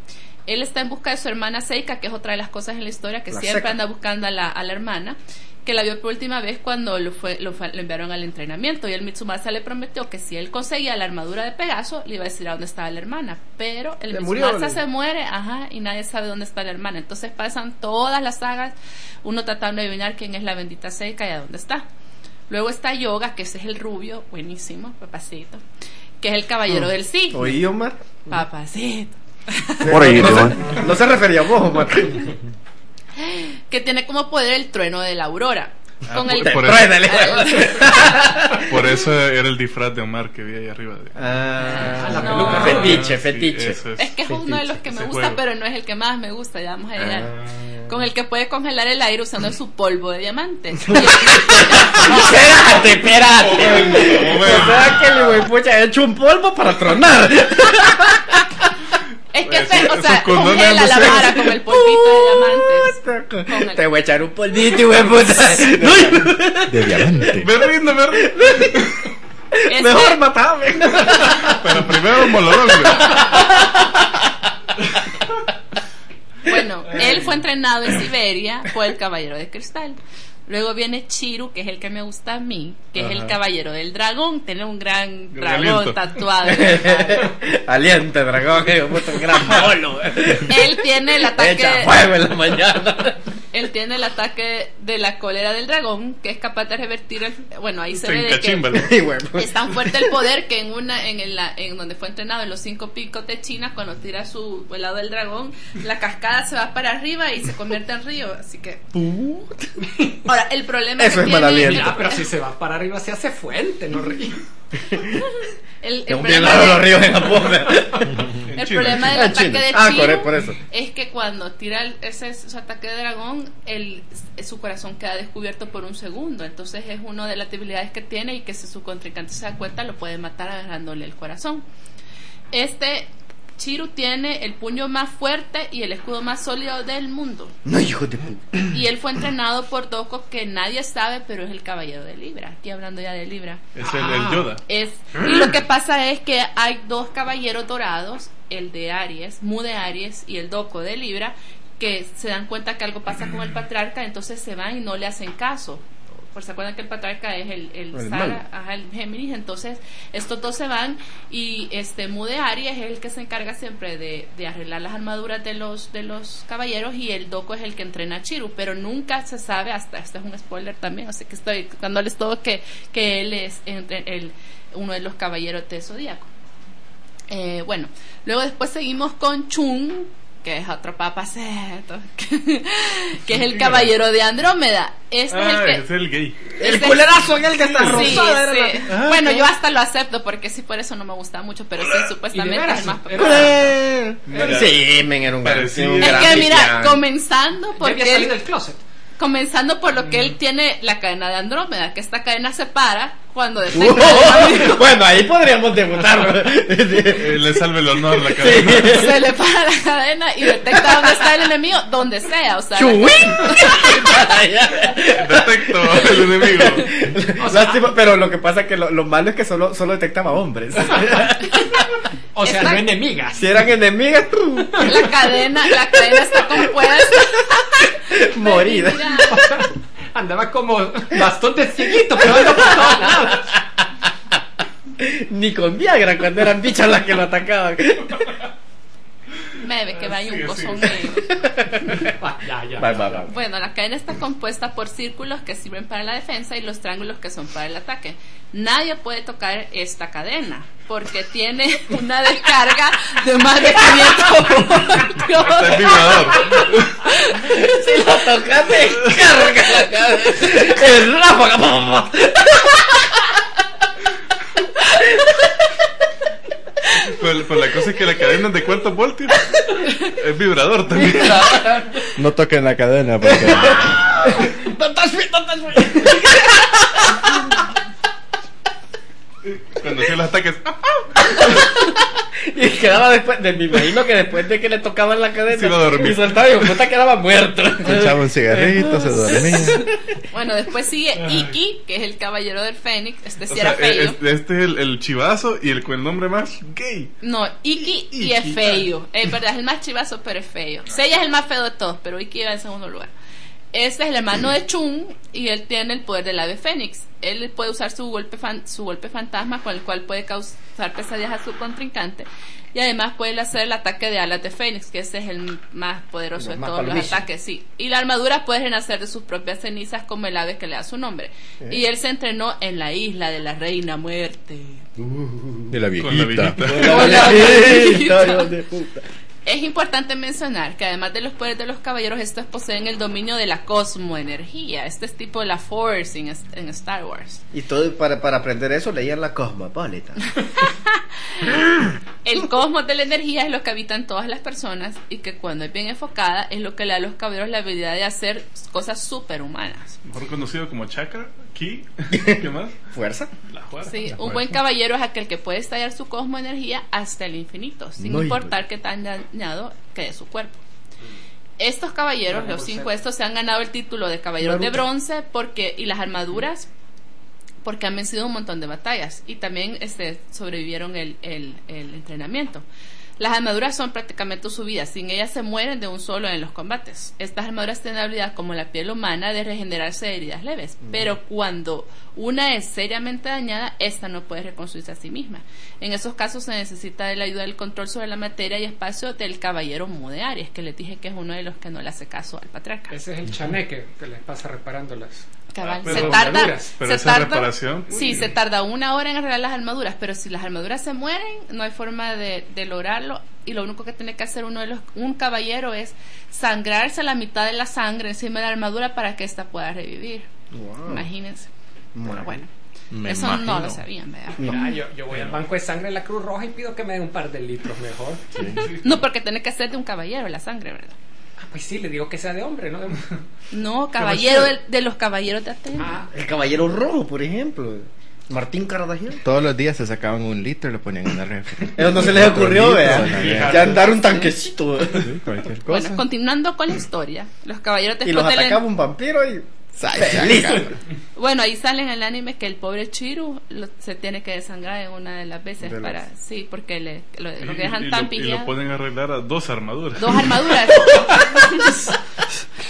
Él está en busca de su hermana Seika, que es otra de las cosas en la historia que La siempre anda buscando a la, a la hermana, que la vio por última vez cuando lo, fue, lo, fue- lo enviaron al entrenamiento. Y el Mitsumasa le prometió que si él conseguía la armadura de Pegaso, le iba a decir a dónde estaba la hermana. Pero el Mitsumasa se muere, ajá, y nadie sabe dónde está la hermana. Entonces pasan todas las sagas, uno tratando de adivinar quién es la bendita Seika y a dónde está. Luego está Yoga, que ese es el rubio, buenísimo, papacito, que es el caballero del sí. ¿Oí, Omar? Papacito. What are you no, doing? se, no se refería a vos, Omar. Que tiene como poder el trueno de la aurora. Ah, Con por- el, por eso- Truénale. Por eso era el disfraz de Omar que vi ahí arriba. de- Ah, la No. peluca. Fetiche, Sí, fetiche. eso es. es que es uno de los que me Ese gusta, juego. pero no es el que más me gusta, ya vamos a llegar. Ah. Con el que puede congelar el aire usando su polvo de diamantes. Espérate, espérate. O sea que el güey pucha ha hecho un polvo para tronar. es que, se, o sea, congela la vara con el polvito de diamantes. Con el- Te voy a echar un polvito, güey, puta. No, De diamante. Me rindo, me rindo. Ese- Mejor matame. Pero primero Molorón. Bueno, él fue entrenado en Siberia por el Caballero de Cristal. Luego viene Chiru, que es el que me gusta a mí, que es el Caballero del Dragón. Tiene un gran dragón tatuado. Aliente, dragón, que puto un gran bolo. Él tiene el ataque. Echa fuego en la mañana. Él tiene el ataque de la cólera del dragón, que es capaz de revertir el. Bueno, ahí se ve de que es tan fuerte el poder que en una en, el- la- en donde fue entrenado en los cinco picos de China cuando tira su helado del dragón la cascada se va para arriba y se convierte en río así que ahora el problema Eso que es tiene-. Ya, pero si se va para arriba se hace fuente, no río. el, el un bien problema los ríos en Japón. El China, problema del Ah, ataque China. de Ah, Chiru correcto, por eso. es que cuando tira el- ese su ataque de dragón, el, su corazón queda descubierto por un segundo. Entonces es una de las debilidades que tiene y que si su contrincante se da cuenta lo puede matar agarrándole el corazón. Este Chiru tiene el puño más fuerte y el escudo más sólido del mundo. No, hijo de puta. Y él fue entrenado por Doko que nadie sabe, pero es el caballero de Libra. Aquí hablando ya de Libra. Es el, el Yoda. Es, y lo que pasa es que hay dos caballeros dorados, el de Aries, Mu de Aries y el Doco de Libra, que se dan cuenta que algo pasa con el patriarca, entonces se van y no le hacen caso. Por se acuerdan que el patriarca es el, el, El Sara, ajá, el Géminis, entonces estos dos se van y este Mu de Aries es el que se encarga siempre de, de arreglar las armaduras de los de los caballeros y el Doco es el que entrena a Chiru, pero nunca se sabe, hasta este es un spoiler también, así que estoy dándoles todo que, que él es entre- el, uno de los caballeros de Zodíaco. Eh, bueno, luego después seguimos con Chun, que es otro papaceto, que, que es el caballero de Andrómeda. Este es Ah, el que... es el gay. El este- culerazo en el que está Sí, Ah, bueno, yo hasta lo acepto porque sí, por eso no me gusta mucho, pero sí, supuestamente es más era-. Sí, men, era un gran, Parecía- un Es gran que mira, villano. comenzando porque él, del closet. comenzando por lo que él tiene la cadena de Andrómeda, que esta cadena se para cuando detecta bueno, ahí podríamos debutar. Eh, le salve el honor la cadena. se le para la cadena y detecta dónde está el enemigo, donde sea, o sea, Chuy. Detecto el enemigo. Lástima, pero lo que pasa es que lo, lo malo es que solo, solo detectaba hombres. O sea, Está- no enemigas. si eran enemigas, la cadena, la cadena está compuesta. morida. Andaba como bastante cieguito, pero por todos lados. Ni con Viagra cuando eran bichas las que lo atacaban. ver que vaya un va. Bueno, la cadena está compuesta por círculos que sirven para la defensa y los triángulos que son para el ataque. Nadie puede tocar esta cadena porque tiene una descarga de más de 500 voltios. Si la tocaste, carga la cabeza. El ráfaga. Pero, pero la cosa es que la cadena es de cuántos voltios. Es vibrador también. No toquen la cadena porque Cuando hacía los ataques. Y quedaba después, de, me imagino que después de que le tocaban la cadena Sí, lo dormí. y saltaba y puta quedaba muerto. echaba un cigarrito, se dormía. Bueno, después sigue Iki, que es el caballero del Fénix. Este sí O era sea, feo. este, este es el, el chivazo y el con el nombre más gay. No, Iki y es feo. Es verdad, es el más chivazo, pero es feo. Seiya es el más feo de todos, pero Iki va en segundo lugar. Este es el hermano de Chung y él tiene el poder del ave fénix. Él puede usar su golpe, fan- su golpe fantasma con el cual puede causar pesadillas a su contrincante. Y además puede hacer el ataque de alas de fénix, que ese es el más poderoso de más todos los ataques, sí. Y la armadura puede renacer de sus propias cenizas como el ave que le da su nombre. Y él se entrenó en la isla de la reina muerte. De la Con la viejita. Es importante mencionar que además de los poderes de los caballeros, estos poseen el dominio de la cosmoenergía. Este es tipo de la Force en, en Star Wars. Y todo para, para aprender eso leían la Cosmopolitan. El cosmos de la energía es lo que habitan todas las personas y que cuando es bien enfocada es lo que le da a los caballeros la habilidad de hacer cosas superhumanas. Mejor conocido como chakra, ki. ¿Qué más? Fuerza. La juega. Sí, un buen caballero es aquel que puede estallar su cosmoenergía hasta el infinito, sin Muy importar qué tan dañado quede su cuerpo. Estos caballeros, los cinco estos, se han ganado el título de caballeros de bronce porque y las armaduras porque han vencido un montón de batallas y también este, sobrevivieron el, el- el entrenamiento. Las armaduras son prácticamente su vida, sin ellas se mueren de un solo en los combates. Estas armaduras tienen la habilidad, como la piel humana, de regenerarse de heridas leves, pero cuando una es seriamente dañada, esta no puede reconstruirse a sí misma. En esos casos se necesita de la ayuda del control sobre la materia y espacio del caballero Mu de Aries, que les dije que es uno de los que no le hace caso al patriarca. Ese es el chaneque que les pasa reparando las. Cabal, Ah, pero se tarda, se esa tarda- reparación, sí, uy. se tarda una hora en arreglar las armaduras, pero si las armaduras se mueren, no hay forma de, de lograrlo y lo único que tiene que hacer uno de los, un caballero es sangrarse la mitad de la sangre encima de la armadura para que ésta pueda revivir. Imagínense. Pero bueno, Me eso no lo sabían, ¿verdad? Mira, yo, yo voy al banco de sangre de la Cruz Roja y pido que me den un par de litros mejor. No, porque tiene que ser de un caballero la sangre, ¿verdad? Ah, pues sí, le digo que sea de hombre, ¿no? De- No, caballero de, de los caballeros de Atenas. Ah, El caballero rojo, por ejemplo. Martín Cartagena. Todos los días se sacaban un litro y lo ponían en la refri. Eso no se les ocurrió, vea. Ya andar un tanquecito. Sí, cualquier cosa. Bueno, continuando con la historia, los caballeros Y los atacaba un vampiro y. Feliz. Bueno, ahí sale en el anime que el pobre Chiru lo- se tiene que desangrar en una de las veces De las- para sí, porque le, lo, Y, lo y- dejan y tan lo, y lo pueden arreglar a dos armaduras. Dos armaduras.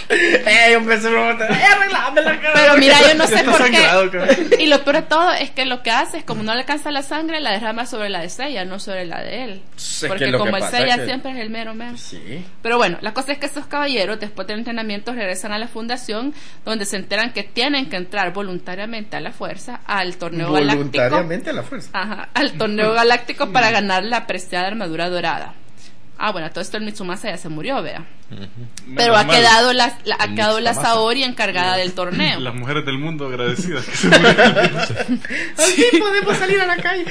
Eh, yo pensé, eh, arreglame la cara. Pero mira, yo no sé por sangrado, qué. Y lo peor de todo es que lo que hace es como no le alcanza la sangre, la derrama sobre la de Seiya, no sobre la de él. Es Porque como que el es que- siempre es el mero mero. Sí. Pero bueno, la cosa es que estos caballeros, después del entrenamiento, regresan a la fundación, donde se enteran que tienen que entrar voluntariamente a la fuerza al torneo galáctico. Voluntariamente a la fuerza. Ajá, al torneo galáctico para ganar la preciada armadura dorada. Ah, bueno, todo esto el Mitsumasa ya se murió, vea. Pero ha quedado la, la- ha quedado la. Saori encargada del torneo. Las mujeres del mundo agradecidas que se. Así podemos salir a la calle.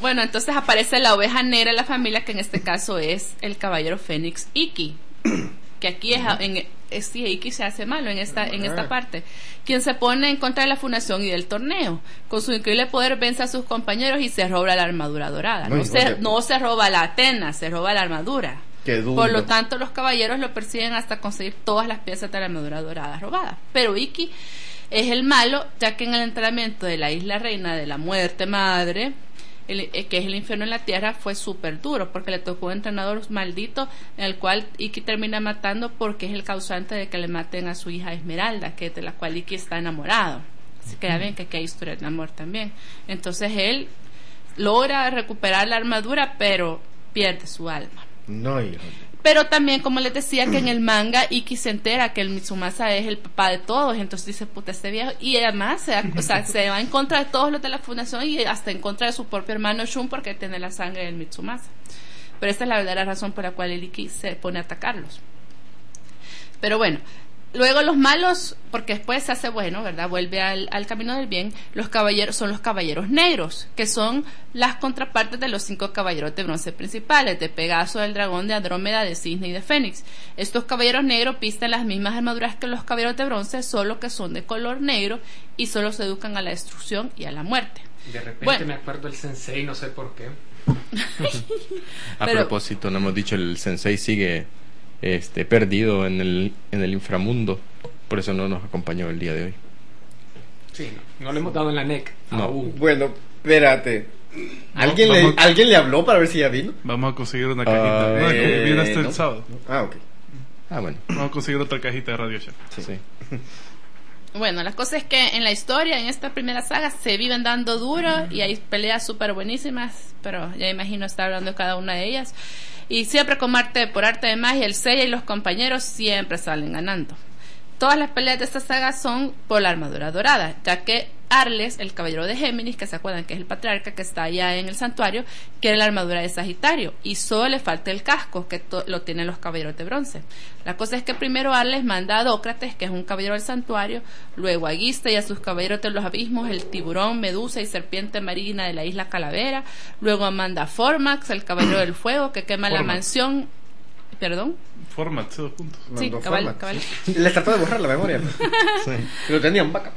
Bueno, entonces aparece la oveja negra de la familia, que en este caso es el caballero Fénix Iki. Que aquí es, en, es Iki se hace malo en esta, en esta parte. Quien se pone en contra de la fundación y del torneo. Con su increíble poder vence a sus compañeros y se roba la armadura dorada. No, Muy se, no se roba la Atena, se roba la armadura. Por lo tanto, los caballeros lo persiguen hasta conseguir todas las piezas de la armadura dorada robadas. Pero Iki es el malo, ya que en el entrenamiento de la isla reina de la muerte madre, el- eh, que es el infierno en la tierra, fue súper duro, porque le tocó un entrenador maldito, en el cual Iki termina matando porque es el causante de que le maten a su hija Esmeralda, que es de la cual Iki está enamorado. Así que ya ven que aquí hay historia de amor también. Entonces él logra recuperar la armadura, pero pierde su alma. No, hijo. Pero también, como les decía, que en el manga Iki se entera que el Mitsumasa es el papá de todos, entonces dice, puta, este viejo. Y además, se, o sea, se va en contra de todos los de la fundación y hasta en contra de su propio hermano Shun porque tiene la sangre del Mitsumasa. Pero esta es la verdadera razón por la cual el Iki se pone a atacarlos. Pero bueno, luego los malos, porque después se hace bueno, ¿verdad? Vuelve al, al camino del bien. Los caballeros son los caballeros negros, que son las contrapartes de los cinco caballeros de bronce principales, de Pegaso, del dragón, de Andrómeda, de Cisne y de Fénix. Estos caballeros negros visten las mismas armaduras que los caballeros de bronce, solo que son de color negro y solo se educan a la destrucción y a la muerte. De repente Bueno. me acuerdo el sensei, no sé por qué. A Pero- propósito, no hemos dicho, el sensei sigue este, perdido en el, en el inframundo. Por eso no nos acompañó el día de hoy. Sí, no, no le hemos dado en la NEC. No. aún. Bueno, espérate. ¿Alguien, No, le, ¿Alguien le habló para ver si ya vino? Vamos a conseguir una cajita. Ah, no, eh, viene hasta no. el sábado. Ah, ok. Ah, bueno. Vamos a conseguir otra cajita de Radio Shack. Sí. Bueno, la cosa es que en la historia, en esta primera saga, se viven dando duro y hay peleas súper buenísimas, pero ya imagino estar hablando de cada una de ellas. Y siempre como arte, por arte de magia, el Seiya y los compañeros siempre salen ganando. Todas las peleas de esta saga son por la armadura dorada, ya que Arles, el caballero de Géminis, que se acuerdan que es el patriarca que está allá en el santuario, quiere la armadura de Sagitario y solo le falta el casco, que lo tienen los caballeros de bronce. La cosa es que primero Arles manda a Dócrates, que es un caballero del santuario, luego a Guista y a sus caballeros de los abismos, el tiburón, medusa y serpiente marina de la isla Calavera, luego manda a Formax, el caballero del fuego, que quema la mansión. ¿Perdón? Format, todos juntos. Sí, Mandó cabal, forma. cabal. Les trató de borrar la memoria. Pero tenían backup.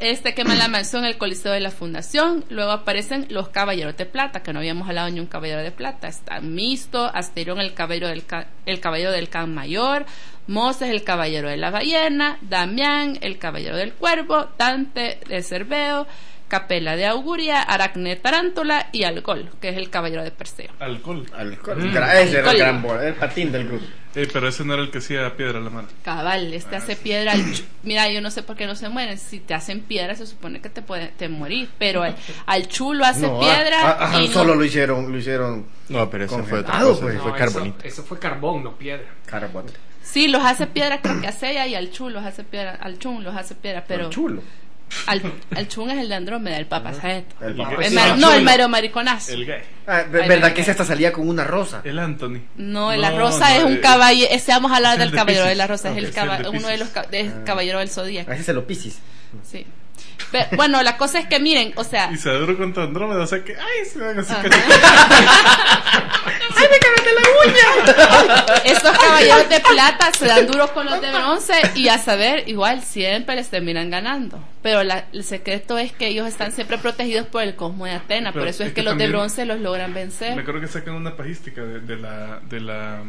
Este quema la mansión, el coliseo de la fundación. Luego aparecen los caballeros de plata, que no habíamos hablado ni un caballero de plata. Está Misto, Asterión, el caballero del, ca- el caballero del can mayor, Moses, el caballero de la ballena, Damián, el caballero del cuervo, Dante de Cerveo, Capela de Auguria, Aracne Tarántula y Algol, que es el caballero de Perseo. Alcohol. Alcohol. Mm. Ese era el Alcohol. gran bol, el patín del grupo. Eh, pero ese no era el que hacía piedra a la mano. Cabal, este hace piedra. al Mira, yo no sé por qué no se mueren. Si te hacen piedra, se supone que te puede te morir. Pero al, al chulo hace No, piedra. a- a- a Han y no- Solo lo hicieron, lo hicieron No, pero eso fue otra Congelado, cosa. pues. eso fue No, carbonita. Eso, eso fue carbón, no piedra. carbón. Sí, los hace piedra, creo que a Seiya y al Chun los hace piedra. Al Chun los hace piedra, pero. chulo. Al, al Chun es el de Andrómeda, el papa, ¿sabes? El que- El mar- el no, el mero mariconazo. El gay. Ah, ve- Ay, ¿Verdad ay, que ay. ese hasta salía con una rosa? El Anthony. No, la No, rosa no, es un eh, caballero. Ese vamos a hablar del el de caballero de la rosa. Ok, es el es caba- el de uno de los Piscis. ca- de caballero del zodíaco. A ese se lo pisis. Sí. Pe- bueno, la cosa es que miren, o sea. Y se adoró contra Andrómeda, o sea que, ay, se van así Ajá. Cachetes. Estos caballeros de plata se dan duro con los de bronce y a saber, igual siempre les terminan ganando. Pero la- el secreto es que ellos están siempre protegidos por el cosmo de Atena. Pero por eso es, es que, que los de bronce los logran Me vencer. acuerdo que sacan una pajística de, de la, de la,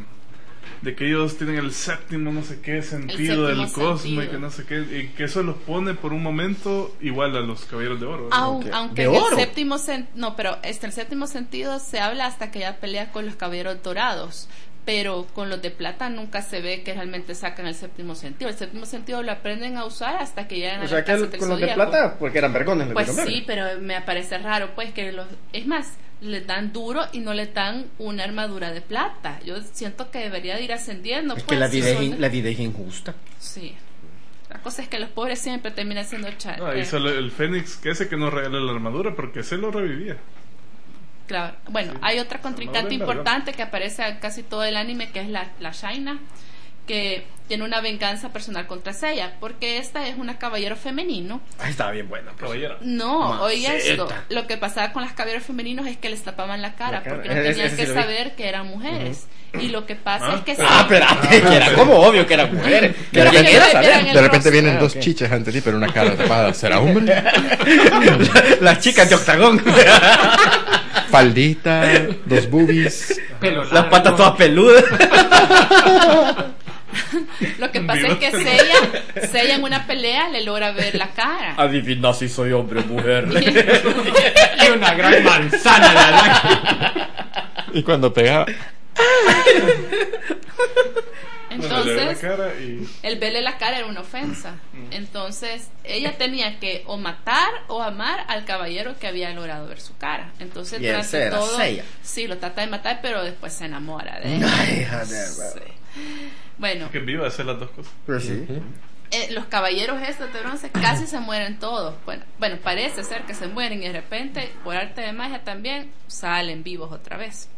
de que ellos tienen el séptimo no sé qué sentido del cosmo y que no sé qué, y que eso los pone por un momento igual a los caballeros de oro. Aunque ¿De en el oro? séptimo sen- no, pero este, el séptimo sentido se habla hasta que ya pelea con los caballeros dorados. Pero con los de plata nunca se ve que realmente sacan el séptimo sentido. El séptimo sentido lo aprenden a usar hasta que llegan a O la sea que el- del con los de plata, porque eran vergones. Pues sí, pero me parece raro, pues que los. Es más, les dan duro y no le dan una armadura de plata. Yo siento que debería de ir ascendiendo. Es pues, que la si vida, es, son in- de- la vida es injusta. Sí. La cosa es que los pobres siempre terminan siendo cha- No, y eh, solo el Fénix, que ese que no regala la armadura, porque se lo revivía. Claro. Bueno, hay otra contrincante importante que aparece en casi todo el anime, que es la, la Shaina, que tiene una venganza personal contra Seiya, porque esta es una caballero femenino. Ay, estaba bien buena. pues. Caballero. No, oiga Maceta. esto. Lo que pasaba con las caballeros femeninos es que les tapaban la cara, La cara. porque no tenían ese que sí saber que eran mujeres. Y lo que pasa Ah. es que Ah, espérate, que era como obvio que eran mujeres. Vieran el De repente vienen Ah, dos chichas ante ti, pero una cara tapada. ¿Será hombre? Las chicas de octagón. Faldita, dos boobies. Las patas todas peludas. Lo que pasa es que Seiya, Seiya en una pelea le logra ver la cara. Adivina si soy hombre o mujer. Y una gran manzana de Adán. Y cuando pegaba. La Entonces, y... el verle la cara era una ofensa. Entonces, ella tenía que o matar o amar al caballero que había logrado ver su cara. Entonces, Y ese durante era todo, Seiya. sí, lo trata de matar, pero después se enamora de él. Ay, joder, Sí. Bueno, Que viva hacer las dos cosas. Pues sí. eh, los caballeros estos de bronce casi se mueren todos. Bueno, bueno, parece ser que se mueren y de repente, por arte de magia también, salen vivos otra vez.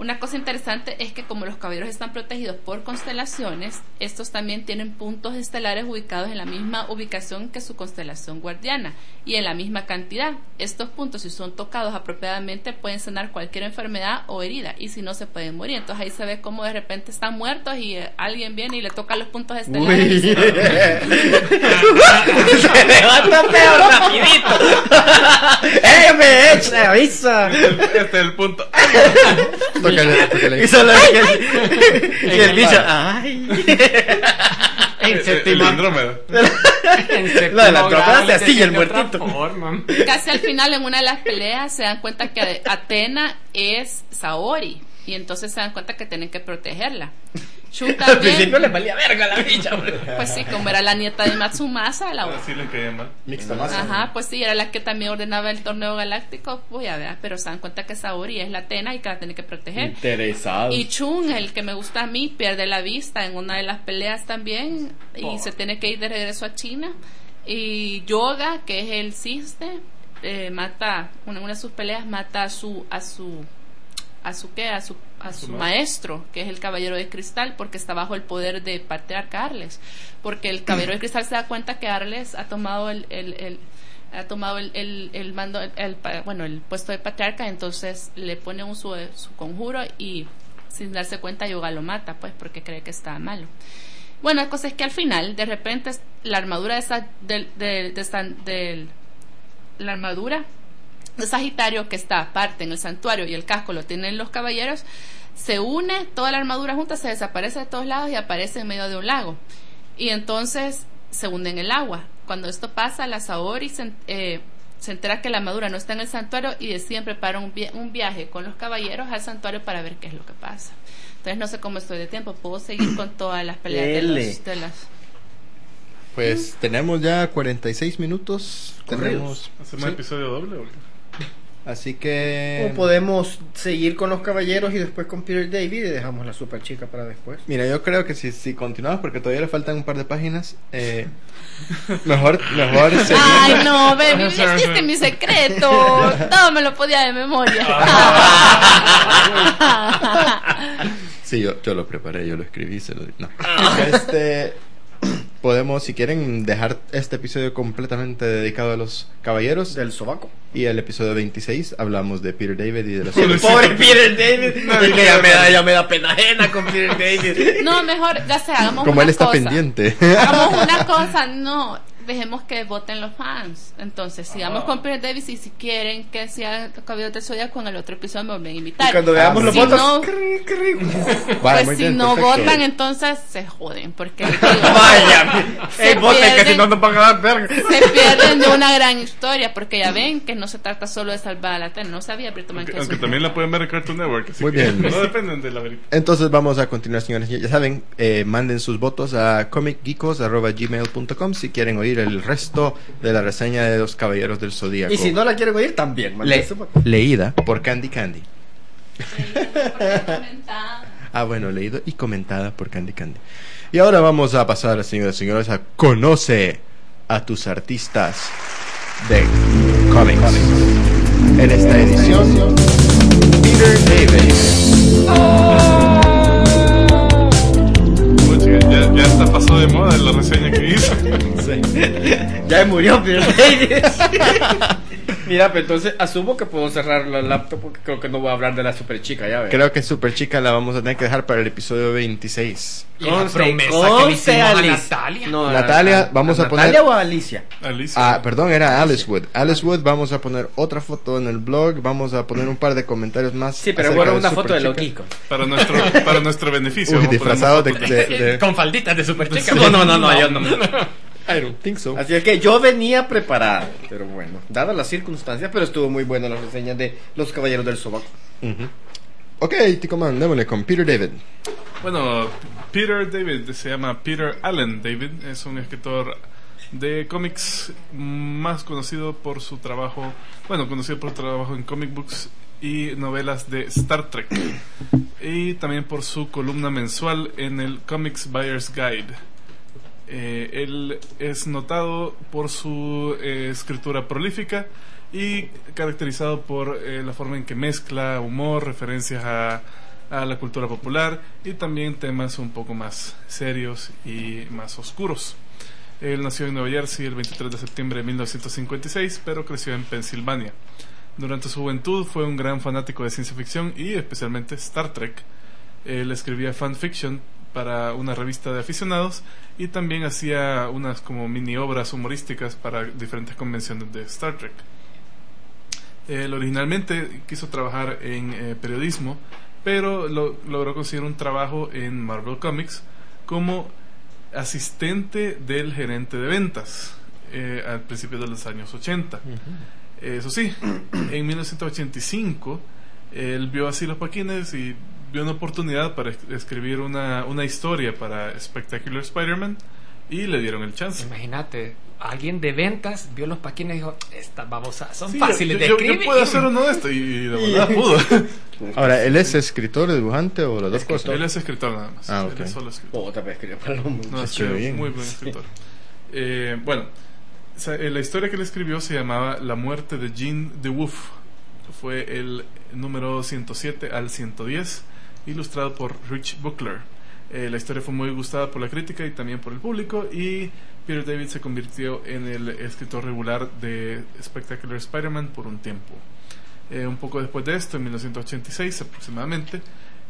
Una cosa interesante es que como los caballeros están protegidos por constelaciones, estos también tienen puntos estelares ubicados en la misma ubicación que su constelación guardiana y en la misma cantidad. Estos puntos, si son tocados apropiadamente, pueden sanar cualquier enfermedad o herida y si no, se pueden morir. Entonces ahí se ve como de repente están muertos y eh, alguien viene y le toca los puntos estelares. se- levanta peor rapidito. ¡Eh, me! ¡Avisa! Este es el punto. Y solo y el, y el bicho, ¡ay! En El, el séptimo- Andrómeda. en séptimo La de la le astilla el muertito. Casi al final en una de las peleas se dan cuenta que Atena es Saori y entonces se dan cuenta que tienen que protegerla. Shun Al principio le valía verga la bicha. pues sí, como era la nieta de Matsumasa, la Así le caía mal. Mixta masa. Ajá, pues sí, era la que también ordenaba el torneo galáctico, voy a ver, pero se dan cuenta que Saori es la Atena y que la tiene que proteger. Interesado. Y Chun, el que me gusta a mí, pierde la vista en una de las peleas también y se tiene que ir de regreso a China. Y Yoga, que es el ciste, eh, mata, una, una de sus peleas mata a su, a su, a su qué, a su, a su maestro, que es el caballero de cristal, porque está bajo el poder de patriarca Arles. Porque el caballero de cristal se da cuenta que Arles ha tomado el, el, el- ha tomado el, el, el mando, el, bueno, el puesto de patriarca, entonces le pone un su, su conjuro y sin darse cuenta Yoga lo mata, pues porque cree que está malo. Bueno, la cosa es que al final, de repente, la armadura de, esa, del, del- de esa- del- la armadura de Sagitario que está aparte en el santuario y el casco lo tienen los caballeros, se une toda la armadura junta, se desaparece de todos lados y aparece en medio de un lago. Y entonces se hunde en el agua. Cuando esto pasa, la Saori se, eh, se entera que la armadura no está en el santuario y deciden preparar un, vi- un viaje con los caballeros al santuario para ver qué es lo que pasa. Entonces no sé cómo estoy de tiempo, puedo seguir con todas las peleas de, los- de las... Pues tenemos ya 46 minutos. Tenemos. ¿Hacemos sí. episodio doble o qué? Así que. O podemos seguir con los caballeros y después con Peter David y dejamos la super chica para después. Mira, yo creo que si, si continuamos, porque todavía le faltan un par de páginas, eh, mejor, mejor seguir. Ay, no, baby, dijiste mi secreto. Todo me lo podía de memoria. Sí, yo, yo lo preparé, yo lo escribí, se lo di. No. Este, podemos, si quieren, dejar este episodio completamente dedicado a los caballeros. Del sobaco. Y el episodio 26 hablamos de Peter David y de los El pobre Peter David. Y que ya me, da, ya me da pena ajena con Peter David. No, mejor, ya sé, hagamos Como una él está cosa. pendiente. Hagamos una cosa, no, dejemos que voten los fans. Entonces, sigamos con Peter Davis y si quieren que sea Caballero del Zodiaco, en el otro episodio me vuelven a invitar. Y cuando veamos los Si votos. no- cri, cri. Vale, pues si bien, no perfecto. votan, entonces se joden, porque digo, Vaya. Se voten que pierden. si no nos van a dar verga. se pierden de una gran historia, porque ya ven que no se trata solo de salvar a la Tena. No sabía, pero toman Aunque, que aunque eso- también la pueden ver en Cartoon Network. Así Muy que bien. No dependen de la verita. Entonces vamos a continuar, señores. Ya saben, eh, manden sus votos a comicgeekos.gmail.com si quieren oír el resto de la reseña de los Caballeros del Zodíaco. Y si no la quieren oír, también. Le- leída por Candy Candy. Ah, bueno, leído y comentada por Candy Candy. Y ahora vamos a pasar, señoras y señores, a Conoce a tus artistas de cómics. En esta edición, Peter David. Pucha, Ya, ya está pasado de moda la reseña que hizo. Ya murió Peter David. Mira, pero entonces asumo que puedo cerrar la laptop porque creo que no voy a hablar de la super chica, ya ves. Creo que Super Chica la vamos a tener que dejar para el episodio 26. Y la Conste, promesa que le conste, hicimos a Alice. Natalia. No, Natalia, a- vamos a ¿Natalia poner- o a Alicia? Alicia. Ah, perdón, era Alice Wood. Alice Wood, vamos a poner otra foto en el blog, vamos a poner un par de comentarios más. Sí, pero acerca bueno, de una foto de Superchica. Loquico. Para nuestro, para nuestro beneficio. Uy, vamos a poner disfrazado de, una foto de- de- Con falditas de super chica. No, no, no, no, yo no. I don't think so. Así es que yo venía preparado, pero bueno, dadas las circunstancias, pero estuvo muy buena la reseña de Los Caballeros del Sobaco. Ujú. Ok, Tico Man, démosle con Peter David. Bueno, Peter David se llama Peter Allen David, es un escritor de cómics más conocido por su trabajo, bueno, conocido por su trabajo en comic books y novelas de Star Trek y también por su columna mensual en el Comics Buyer's Guide. Eh, él es notado por su eh, escritura prolífica y caracterizado por eh, la forma en que mezcla humor, referencias a, la cultura popular y también temas un poco más serios y más oscuros. Él nació en Nueva Jersey el 23 de septiembre de 1956, pero creció en Pensilvania. Durante su juventud fue un gran fanático de ciencia ficción y especialmente Star Trek. Él escribía fanfiction para una revista de aficionados y también hacía unas como mini obras humorísticas para diferentes convenciones de Star Trek. Él originalmente quiso trabajar en eh, periodismo, pero lo- logró conseguir un trabajo en Marvel Comics como asistente del gerente de ventas eh, al principio de los años 80. Eso sí, en 1985 él vio así los paquines y vio una oportunidad para es- escribir una, una historia para Spectacular Spider-Man y le dieron el chance. Imagínate, alguien de ventas vio los paquines y dijo, estas babosas son Sí, fáciles yo, de yo- escribir. yo puedo hacer uno de esto y, de verdad pudo. Ahora, ¿él es escritor, dibujante o las dos cosas? Él es escritor nada más. Ah, Él ok. es solo escritor. Puta, pero escribió para los. No, es escribe que bien. muy buen escritor. Eh, bueno, o sea, eh, la historia que él escribió se llamaba La muerte de Jean de Wolf. Fue el número 107 al 110, ilustrado por Rich Buckler. Eh, la historia fue muy gustada por la crítica y también por el público y Peter David se convirtió en el escritor regular de Spectacular Spider-Man por un tiempo. Eh, un poco después de esto, en 1986 aproximadamente,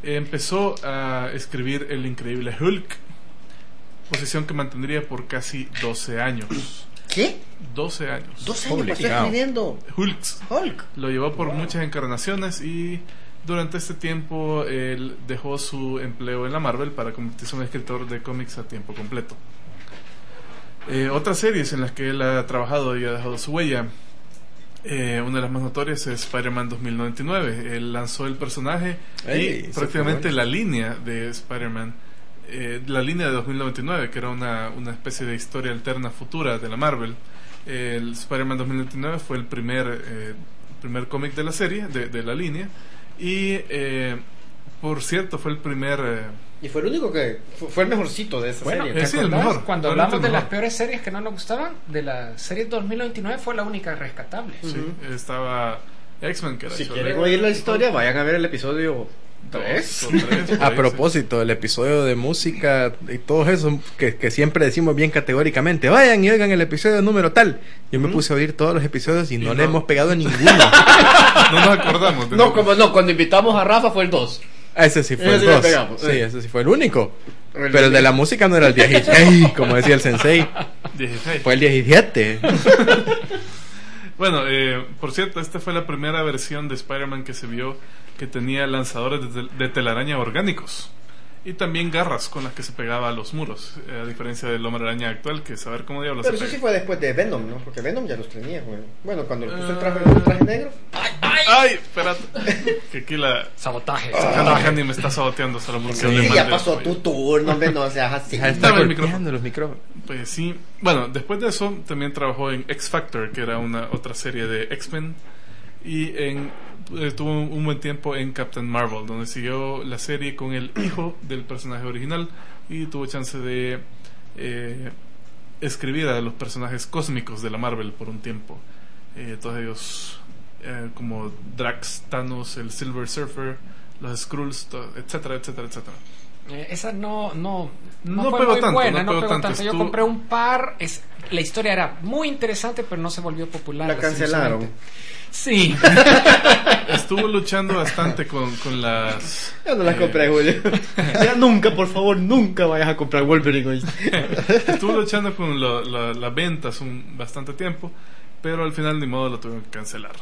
eh, empezó a escribir El Increíble Hulk, posición que mantendría por casi 12 años. ¿Qué? 12 años. Dos años Holy pasó escribiendo Hulks. Hulk. Lo llevó por muchas encarnaciones y durante este tiempo él dejó su empleo en la Marvel para convertirse en un escritor de cómics a tiempo completo. Eh, otras series en las que él ha trabajado y ha dejado su huella. eh, una de las más notorias es Spider-Man 2099. Él lanzó el personaje Ey, y prácticamente la línea de Spider-Man, eh, la línea de 2099, que era una, una especie de historia alterna futura de la Marvel. El Spider-Man 2099 fue el primer, eh, primer cómic de la serie, de, de la línea. Y, eh, por cierto, fue el primer... eh, Y fue el único que. Fue, el mejorcito de esa Bueno, serie. ¿te Eh, el mejor. Cuando hablamos de las peores series que no nos gustaban, de la serie 2099 fue la única rescatable. sí, estaba X-Men, que era Si quieren oír la historia, vayan a ver el episodio Dos 3. o tres, A propósito, el episodio de música y todo eso que, que siempre decimos bien categóricamente, vayan y oigan el episodio número tal. Yo me puse a oír todos los episodios y, no, no. le hemos pegado ninguno. No nos acordamos. de No, ningún- como no, cuando invitamos a Rafa fue el 2. ese sí fue Ese el sí le 2. pegamos, Sí, eh. ese sí fue el único. El Pero el de la música no era el 17, ¡Ey! como decía el sensei. 16. Fue el 17. Bueno, eh, por cierto, esta fue la primera versión de Spider-Man que se vio que tenía lanzadores de, tel- de telaraña orgánicos y también garras con las que se pegaba a los muros, eh, a diferencia del hombre araña actual, que saber cómo diablos Pero se eso sí pega. fue después de Venom, ¿no? Porque Venom ya los tenía, güey. Bueno, cuando le puso el traje, el traje negro. ¡Ay! Espérate. que aquí la Sabotaje. Handy Handy me está saboteando solo porque Sí, Sí, ya pasó tu turno, hombre, no seas así. Ya está el golpeando los micrófonos. Pues sí. Bueno, después de eso también trabajó en X Factor, que era una otra serie de X-Men. Y en, eh, tuvo un, buen tiempo en Captain Marvel, donde siguió la serie con el hijo del personaje original y tuvo chance de eh, escribir a los personajes cósmicos de la Marvel por un tiempo. Eh, todos ellos eh, como Drax, Thanos, el Silver Surfer, los Skrulls, etcétera, etcétera, etcétera. Eh, esa no, no, no, No fue pegó muy tanto, buena, no no, pegó tanto. tanto. Yo compré un par, es, la historia era muy interesante, pero no se volvió popular. La cancelaron. Sí. Estuvo luchando bastante con, con las... Yo no las eh, compré, Julio. ya nunca, por favor, nunca vayas a comprar Wolverine hoy. Estuvo luchando con lo- la- las ventas un bastante tiempo, pero al final ni modo lo tuvieron que cancelar.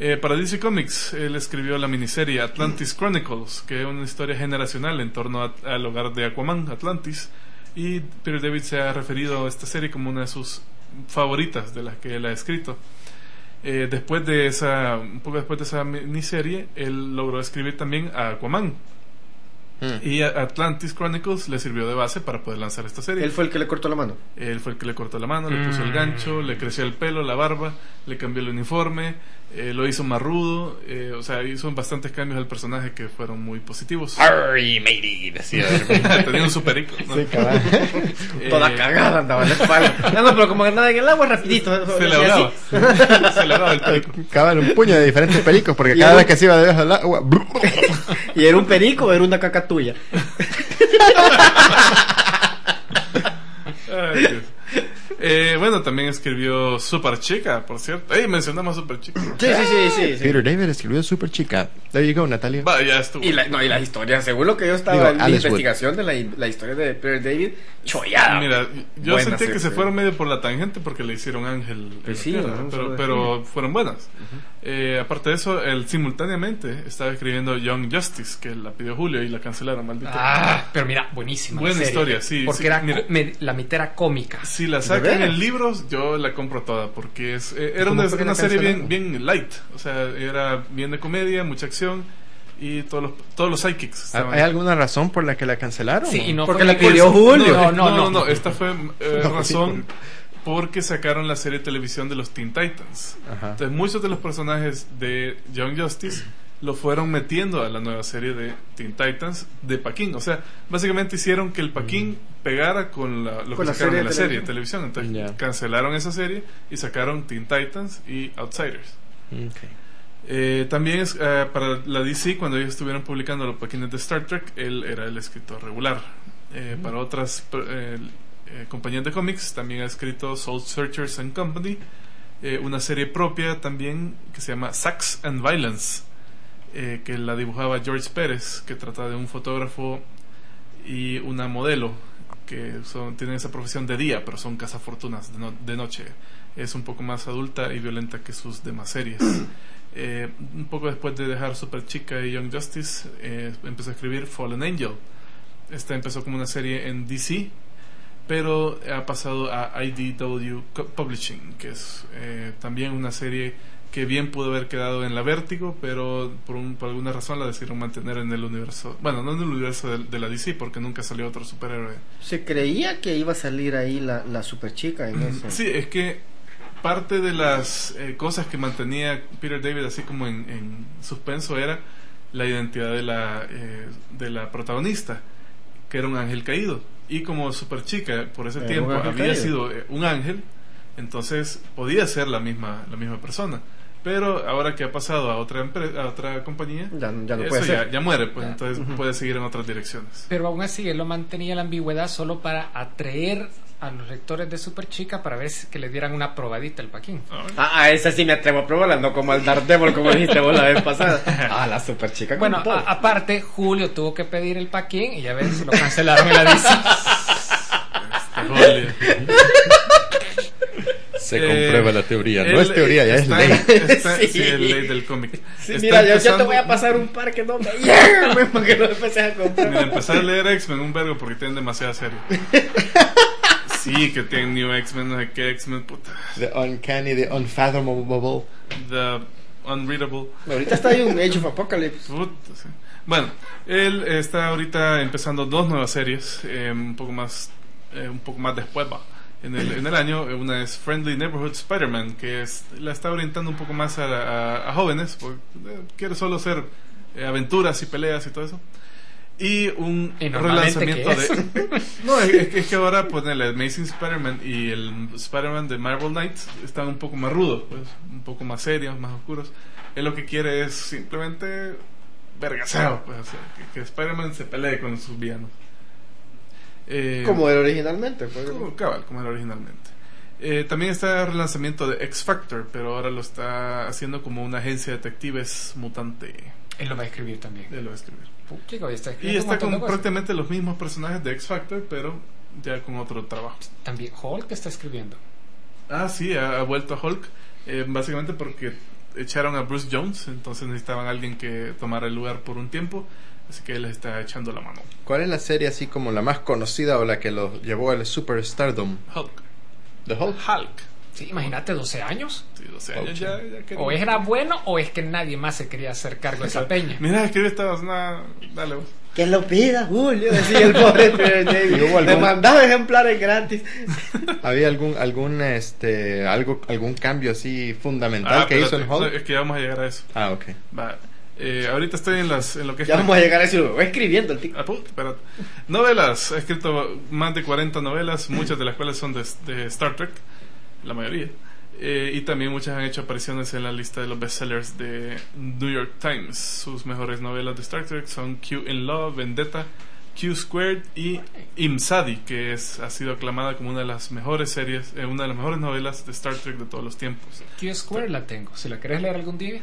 Eh, para DC Comics, él escribió la miniserie Atlantis Chronicles, que es una historia generacional en torno a- al hogar de Aquaman, Atlantis, y Peter David se ha referido a esta serie como una de sus favoritas de las que él ha escrito. Eh, después de esa, un poco después de esa miniserie, él logró escribir también a Aquaman. Mm. Y Atlantis Chronicles le sirvió de base para poder lanzar esta serie. Él fue el que le cortó la mano. Él fue el que le cortó la mano, le puso el gancho, le creció el pelo, la barba, le cambió el uniforme, eh, lo hizo más rudo, eh, o sea, hizo bastantes cambios al personaje que fueron muy positivos. Arry, matey, decía. Tenía un super icono, ¿no? Sí, cabal. Eh, Toda cagada andaba en la espalda. No, no, pero como andaba en el agua rapidito. Se le ahogaba. Se le ahogaba el perico. Cabal, un puño de diferentes pericos, porque cada vez un- que se iba debajo del agua. ¿Y era un perico era una caca tuya? Ay, Dios. Eh, bueno, también escribió Super Chica, por cierto. Ey, mencionamos a Super Chica. Sí, sí, sí, sí. sí. Peter David escribió Super Chica. There you go, Natalia. Va, ya estuvo. Y la, no, y la historia, según lo que yo estaba Digo, en la Wood. investigación de la, la historia de Peter David, chollada. Mira, yo Buenas, sentí que sí, se fueron medio por la tangente porque le hicieron Ángel. Pues la sí, tierra, ¿no? pero, Solo pero fueron buenas. Eh, aparte de eso, él simultáneamente estaba escribiendo Young Justice, que la pidió Julio y la cancelaron, maldito. Ah, pero mira, buenísima. Buena serie. historia, sí, Porque sí, era mira. me- la mitad era cómica. Si la ¿De sacan en libros, yo la compro toda, porque es, eh, era ¿Cómo una, una serie bien, bien light. O sea, era bien de comedia, mucha acción y todos los, todos los estaban ¿Hay alguna razón por la que la cancelaron? Sí, y no Porque la pidió Julio. No, No, no, no, no, esta fue eh, No, razón porque sacaron la serie de televisión de los Teen Titans. Ajá. Entonces, muchos de los personajes de Young Justice lo fueron metiendo a la nueva serie de Teen Titans de Paquín. O sea, básicamente hicieron que el Paquín pegara con la, lo Con que la sacaron serie en la de serie de televisión. Entonces, cancelaron esa serie y sacaron Teen Titans y Outsiders. Eh, también es, eh, para la DC, cuando ellos estuvieron publicando los paquines de Star Trek, él era el escritor regular. Eh, Para otras eh, compañías de cómics, también ha escrito Soul Searchers and Company, eh, una serie propia también que se llama Sex and Violence, eh, que la dibujaba George Pérez, que trata de un fotógrafo y una modelo que son, tienen esa profesión de día, pero son cazafortunas de, no- de noche. Es un poco más adulta y violenta que sus demás series. Eh, un poco después de dejar Super Chica y Young Justice, eh, empezó a escribir Fallen Angel. Esta empezó como una serie en DC, pero ha pasado a IDW Publishing, que es eh, también una serie que bien pudo haber quedado en la Vértigo, pero por, un- por alguna razón la decidieron mantener en el universo, bueno, no en el universo de, de la DC, porque nunca salió otro superhéroe. Se creía que iba a salir ahí la, la super chica en eso. Sí, es que parte de las eh, cosas que mantenía Peter David así como en, en suspenso era la identidad de la, eh, de la protagonista, que era un ángel caído. Y como super chica por ese Era tiempo había caído. sido eh, un ángel, entonces podía ser la misma, la misma persona. Pero ahora que ha pasado a otra empre- a otra compañía, Ya, ya no eso puede ya, ser. ya muere, pues Ya. entonces puede seguir en otras direcciones. Pero aún así, él lo mantenía la ambigüedad solo para atraer a los lectores de Super Chica para ver si- que le dieran una probadita al Paquín. Ah, a esa sí me atrevo a probarla, no como al Daredevil, como dijiste vos la vez pasada. Ah, la super chica. Bueno, a- aparte, Julio tuvo que pedir el Paquín y ya ves, lo cancelaron en la DC. Julio. Se Eh, comprueba la teoría. No es teoría, ya es ley. está- sí. Sí. es ley del cómic. Sí, mira, yo, yo te voy a pasar un par que no me llegan, porque no empecé a comprar. Mira, empezar a leer X-Men un vergo porque tienen demasiada serie. Sí, que tienen New X-Men, no sé qué X-Men, puta. The Uncanny, The Unfathomable. The Unreadable. Ahorita está ahí un Age of Apocalypse. Puta, sí. Bueno, él está ahorita empezando dos nuevas series, eh, un poco más, eh, un poco más después va. En el, en el año, una es Friendly Neighborhood Spider-Man, que es, la está orientando un poco más a, a- a jóvenes, porque eh, quiere solo hacer eh, aventuras y peleas y todo eso. Y un Y relanzamiento de... No, es, es que- es que ahora pues, el Amazing Spider-Man y el Spider-Man de Marvel Knights están un poco más rudos, pues, un poco más serios, más oscuros. Él lo que quiere es simplemente vergaseo, pues, o sea, que, que Spider-Man se pelee con sus villanos. Eh, Como era originalmente. pues. como, cabal, como era originalmente. Eh, también está el relanzamiento de X Factor, pero ahora lo está haciendo como una agencia de detectives mutante. Él lo va a escribir también. Él lo va a escribir. Chico, está Y escribiendo un está con prácticamente los mismos personajes de X Factor, pero ya con otro trabajo. También Hulk está escribiendo. Ah, sí, ha, ha vuelto a Hulk, eh, básicamente porque echaron a Bruce Jones, entonces necesitaban a alguien que tomara el lugar por un tiempo, así que él les está echando la mano. ¿Cuál es la serie así como la más conocida o la que lo llevó al superstardom? Hulk. The Hulk. Hulk. Sí, imagínate 12 años. Sí, 12 años ya, ya O era bueno o es que nadie más se quería hacer cargo de esa peña. Mira, escribe estas, nada, dale vos. Que lo pida, Julio, decía el pobre David. ¿Y hubo Le mandaba ejemplares gratis. ¿Había algún, algún, este, algo, algún cambio así fundamental Ah, que hizo en Hulk? Es que ya vamos a llegar a eso. Ah, ok. Va. Eh, ahorita estoy en, las, en lo que es Ya vamos a llegar a eso. Escribiendo el tico. Ah, espérate. Novelas. Ha escrito más de 40 novelas, muchas de las cuales son de, de Star Trek, la mayoría. Eh, y también muchas han hecho apariciones en la lista de los bestsellers de New York Times. Sus mejores novelas de Star Trek son Q in Love, Vendetta, Q Squared y Imsadi, que es, ha sido aclamada como una de las mejores series, eh, una de las mejores novelas de Star Trek de todos los tiempos. Q Square la tengo. Si la querés leer algún día,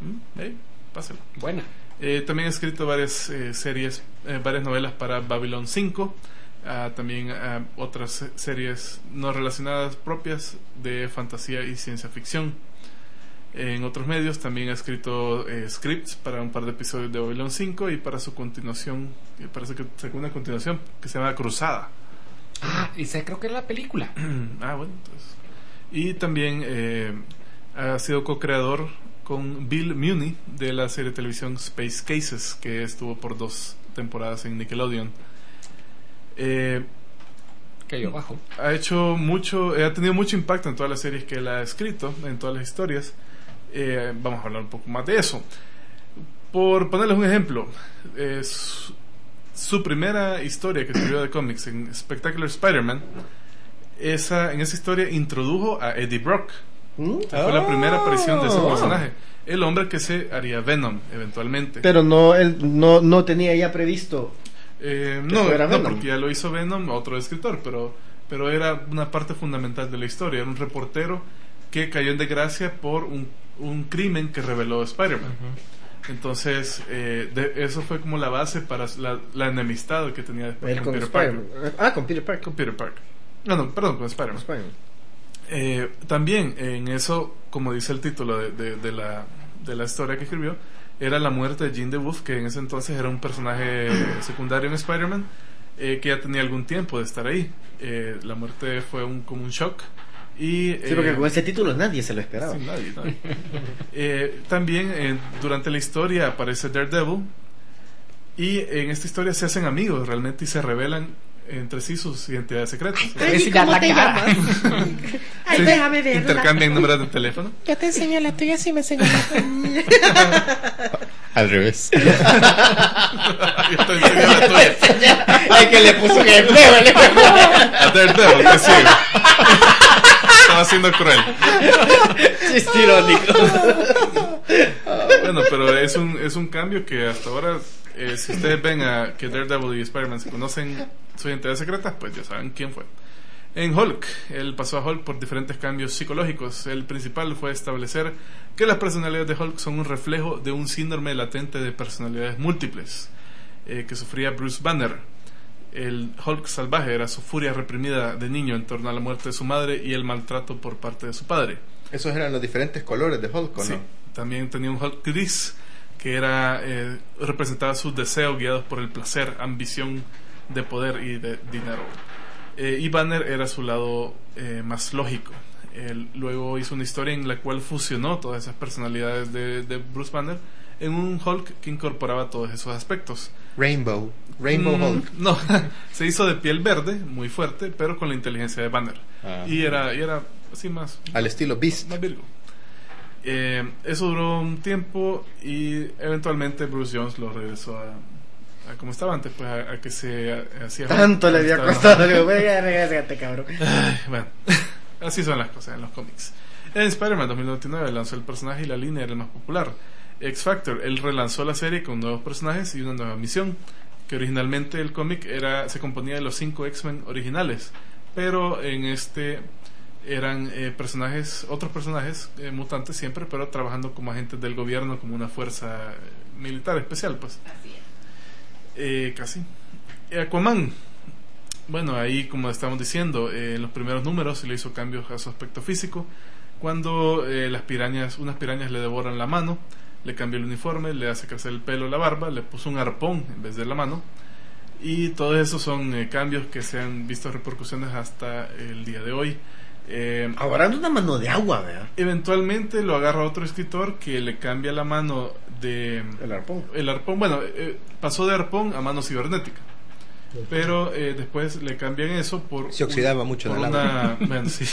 ¿Mm? Ey, pásalo. buena. Eh, también ha escrito varias eh, series, eh, varias novelas para Babylon 5, ah, también ah, otras se- series no relacionadas propias de fantasía y ciencia ficción. En otros medios también ha escrito eh, scripts para un par de episodios de Babylon 5 y para su continuación, eh, parece que sacó una continuación que se llama Cruzada. Ah, y sé, creo que era la película. ah, bueno, entonces. Y también eh, ha sido co-creador con Bill Muni de la serie de televisión Space Cases, que estuvo por dos temporadas en Nickelodeon. Eh, Que yo bajo. ha hecho mucho, eh, ha tenido mucho impacto en todas las series que él ha escrito, en todas las historias. Eh, vamos a hablar un poco más de eso. Por ponerles un ejemplo, eh, su, su primera historia que escribió de cómics en Spectacular Spider-Man, esa, en esa historia introdujo a Eddie Brock. ¿Mm? Fue la primera aparición de ese Oh. personaje. El hombre que se haría Venom eventualmente. Pero no, él no, no tenía ya previsto. Eh, no, no, Venom. porque ya lo hizo Venom, otro escritor, pero, pero era una parte fundamental de la historia. Era un reportero que cayó en desgracia por un, un crimen que reveló Spider-Man. Entonces, eh, de- eso fue como la base para la, la enemistad que tenía después con Peter Spider-Man. Parker. Ah, con Peter Parker. Con Peter Parker. No, no, perdón, con Spider-Man. Eh, también en eso, como dice el título de, de- de la, de la historia que escribió, era la muerte de Jean DeWolf, que en ese entonces era un personaje secundario en Spider-Man, eh, que ya tenía algún tiempo de estar ahí. Eh, la muerte fue un, como un shock. Y, Sí, porque eh, con ese título nadie se lo esperaba. Sí, nadie, nadie. Eh, también eh, durante la historia aparece Daredevil y en esta historia se hacen amigos realmente y se revelan entre sí sus identidades secretas. Freddy, ¿cómo te llamas? Ay, déjame ver. Intercambian números de teléfono. Yo te enseño la tuya si me enseñas la tuya. Al revés. Yo te enseño la tuya. Ay, que le puso un empleo. le- A Daredevil, que sí. Estaba siendo cruel. Chiste irónico. Bueno, pero es un, es un cambio que hasta ahora, eh, si ustedes ven a que Daredevil y Spider-Man se conocen su identidad secreta, pues ya saben quién fue. En Hulk, él pasó a Hulk por diferentes cambios psicológicos. El principal fue establecer que las personalidades de Hulk son un reflejo de un síndrome latente de personalidades múltiples eh, que sufría Bruce Banner. El Hulk salvaje era su furia reprimida de niño en torno a la muerte de su madre y el maltrato por parte de su padre. Esos eran los diferentes colores de Hulk, ¿o Sí. no? También tenía un Hulk gris que era eh, representaba sus deseos guiados por el placer, ambición de poder y de dinero. Eh, y Banner era su lado eh, más lógico. Él luego hizo una historia en la cual fusionó todas esas personalidades de, de Bruce Banner en un Hulk que incorporaba todos esos aspectos. Rainbow. Rainbow Mm, Hulk. No, se hizo de piel verde, muy fuerte, pero con la inteligencia de Banner. Ah. Y era, y era así más, Al estilo Beast. más Virgo. Eh, eso duró un tiempo y eventualmente Bruce Jones lo regresó a, a como estaba antes, pues a, a que se hacía. Tanto le había costado. Digo, cabrón. Ay, bueno, así son las cosas en los cómics. En Spider-Man 2099 lanzó el personaje y la línea era el más popular. X Factor, él relanzó la serie con nuevos personajes y una nueva misión. Que originalmente el cómic era se componía de los cinco X-Men originales, pero en este eran eh, personajes, otros personajes eh, mutantes siempre, pero trabajando como agentes del gobierno, como una fuerza eh, militar especial, pues. Eh, casi. Eh, Aquaman. Bueno, ahí como estamos diciendo, en los primeros números se le hizo cambios a su aspecto físico. Cuando eh, las pirañas, unas pirañas le devoran la mano, le cambia el uniforme, le hace crecer el pelo, la barba, le puso un arpón en vez de la mano. Y todos esos son cambios que se han visto repercusiones hasta el día de hoy. Eh, una mano de agua, ¿verdad? eventualmente lo agarra otro escritor que le cambia la mano de El arpón. el arpón bueno eh, pasó de arpón a mano cibernética. Pero eh, después le cambian eso por Se oxidaba mucho por el una bueno, sí,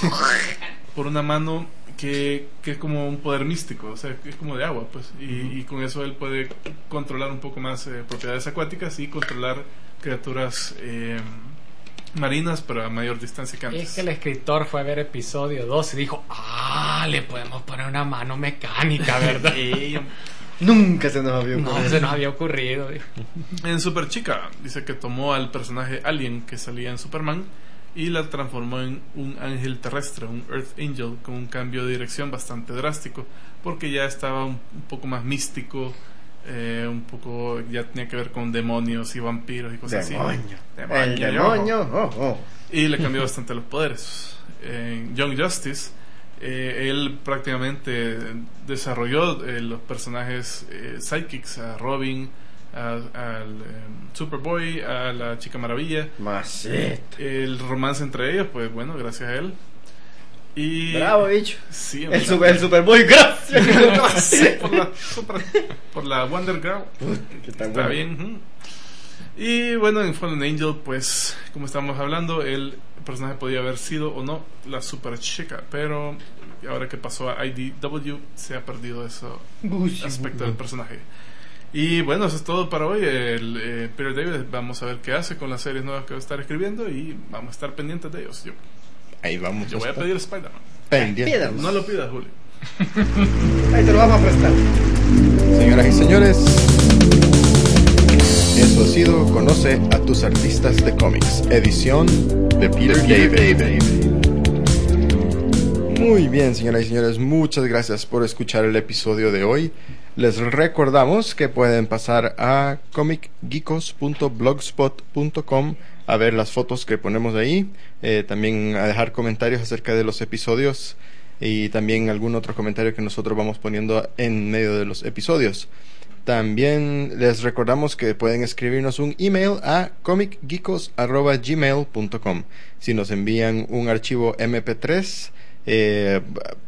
por una mano que, que es como un poder místico o sea que es como de agua pues. Y, y con eso él puede controlar un poco más eh, propiedades acuáticas y controlar criaturas eh, marinas pero a mayor distancia que antes Es que el escritor fue a ver episodio 2 y dijo, ah, le podemos poner una mano mecánica, ¿verdad? Nunca se nos había no ocurrido. se nos había ocurrido. En Super Chica dice que tomó al personaje Alien que salía en Superman y la transformó en un ángel terrestre, un Earth Angel, con un cambio de dirección bastante drástico, porque ya estaba un, un poco más místico, eh, un poco ya tenía que ver con demonios y vampiros y cosas Demonio. así. El demonio. Oh, oh. Y le cambió bastante los poderes. En Young Justice, eh, él prácticamente desarrolló eh, los personajes eh, psychics, a Robin, a- al em, Superboy, a la Chica Maravilla. El romance entre ellos, pues bueno, gracias a él. Y Bravo, bicho. Sí, El, super, el Superboy, gracias. Sí, por, la, super- por la Wonder Girl. Que tan Está bueno. bien. Y bueno, en Fallen Angel, pues, como estábamos hablando, el personaje podía haber sido o no la super chica, pero ahora que pasó a IDW, se ha perdido ese aspecto del personaje. Y bueno, eso es todo para hoy. El, eh, Peter David, vamos a ver qué hace con las series nuevas que va a estar escribiendo y vamos a estar pendientes de ellos. Yo, Ahí vamos. yo voy a pedir Spider-Man. pendiente. No lo pidas, Julio. Ahí te lo vamos a prestar. Señoras y señores, eso ha sido Conoce a tus artistas de cómics, edición de Peter David. Muy bien, señoras y señores, muchas gracias por escuchar el episodio de hoy. Les recordamos que pueden pasar a comicgeekos.blogspot.com a ver las fotos que ponemos ahí, eh, también a dejar comentarios acerca de los episodios y también algún otro comentario que nosotros vamos poniendo en medio de los episodios. También les recordamos que pueden escribirnos un email a comicgeekos.gmail.com si nos envían un archivo MP3 eh,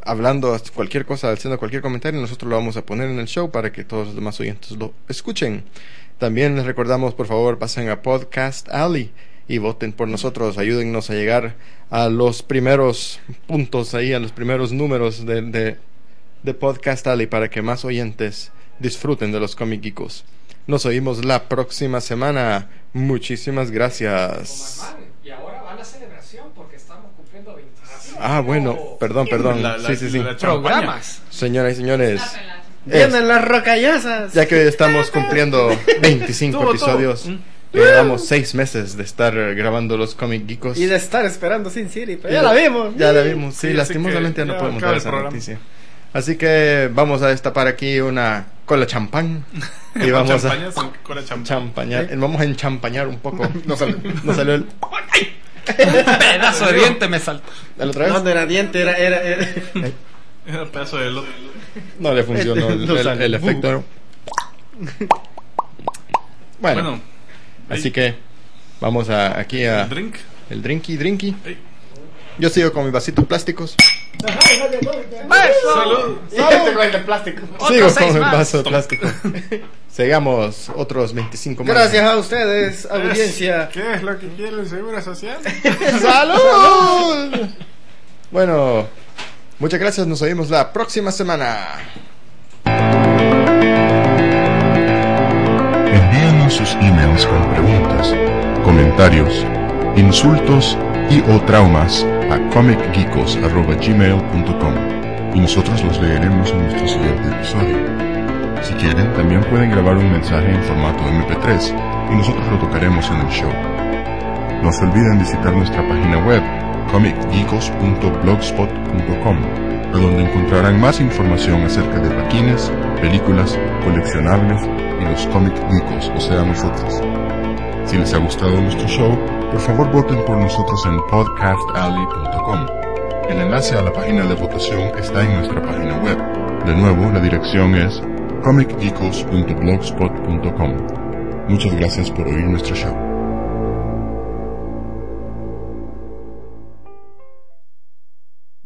hablando cualquier cosa, haciendo cualquier comentario, nosotros lo vamos a poner en el show para que todos los demás oyentes lo escuchen. También les recordamos, por favor, pasen a Podcast Alley y voten por nosotros, ayúdennos a llegar a los primeros puntos ahí, a los primeros números de, de, de Podcast Alley para que más oyentes disfruten de los geekos. Nos oímos la próxima semana. Muchísimas gracias. Y ahora va la celebración porque estamos cumpliendo 25 Ah, bueno, perdón, perdón. La- la- sí, sí, sí. la programas. Señoras y señores, Vienen las rocallazas. ya que hoy estamos cumpliendo 25 Tuvo, tuvo. episodios, Mm. llevamos 6 meses de estar eh, grabando los Comic Geekos. Y de estar esperando Sin City. Pero ya la vimos. Ya la vimos, sí, Sí, lastimosamente ya no podemos el esa programa. noticia. Así que vamos a destapar aquí una cola champán y vamos a Champaña, con la champaña. champañar, vamos a enchampañar un poco. No salió, no salió el, Pedazo de diente me saltó. ¿la otra vez? No, no era diente, era. era, era- Era el pedazo de lo- No le funcionó el, No el- efecto. ¿no? Bueno, Bueno, así que vamos a, aquí a el drink. el drinky drinky. Ey. Yo sigo con mis vasitos plásticos. Salud. Este con el de plástico. sigo con el vaso de plástico. Sigamos otros 25 más. Gracias a ustedes, audiencia. ¿Qué es lo que quiere el Seguro Social? ¡Salud! Bueno, muchas gracias. Nos oímos la próxima semana. Envíenos sus emails con preguntas, comentarios, insultos y o traumas a comicgeekos.gmail.com y nosotros los leeremos en nuestro siguiente episodio. Si quieren, también pueden grabar un mensaje en formato MP3 y nosotros lo tocaremos en el show. No se olviden visitar nuestra página web comicgeekos.blogspot.com donde encontrarán más información acerca de paquines, películas, coleccionables y los cómic geekos, o sea nosotros. Si les ha gustado nuestro show, por favor voten por nosotros en podcastalley.com. El enlace a la página de votación está en nuestra página web. De nuevo, la dirección es comicgeekos.blogspot.com. Muchas gracias por oír nuestro show.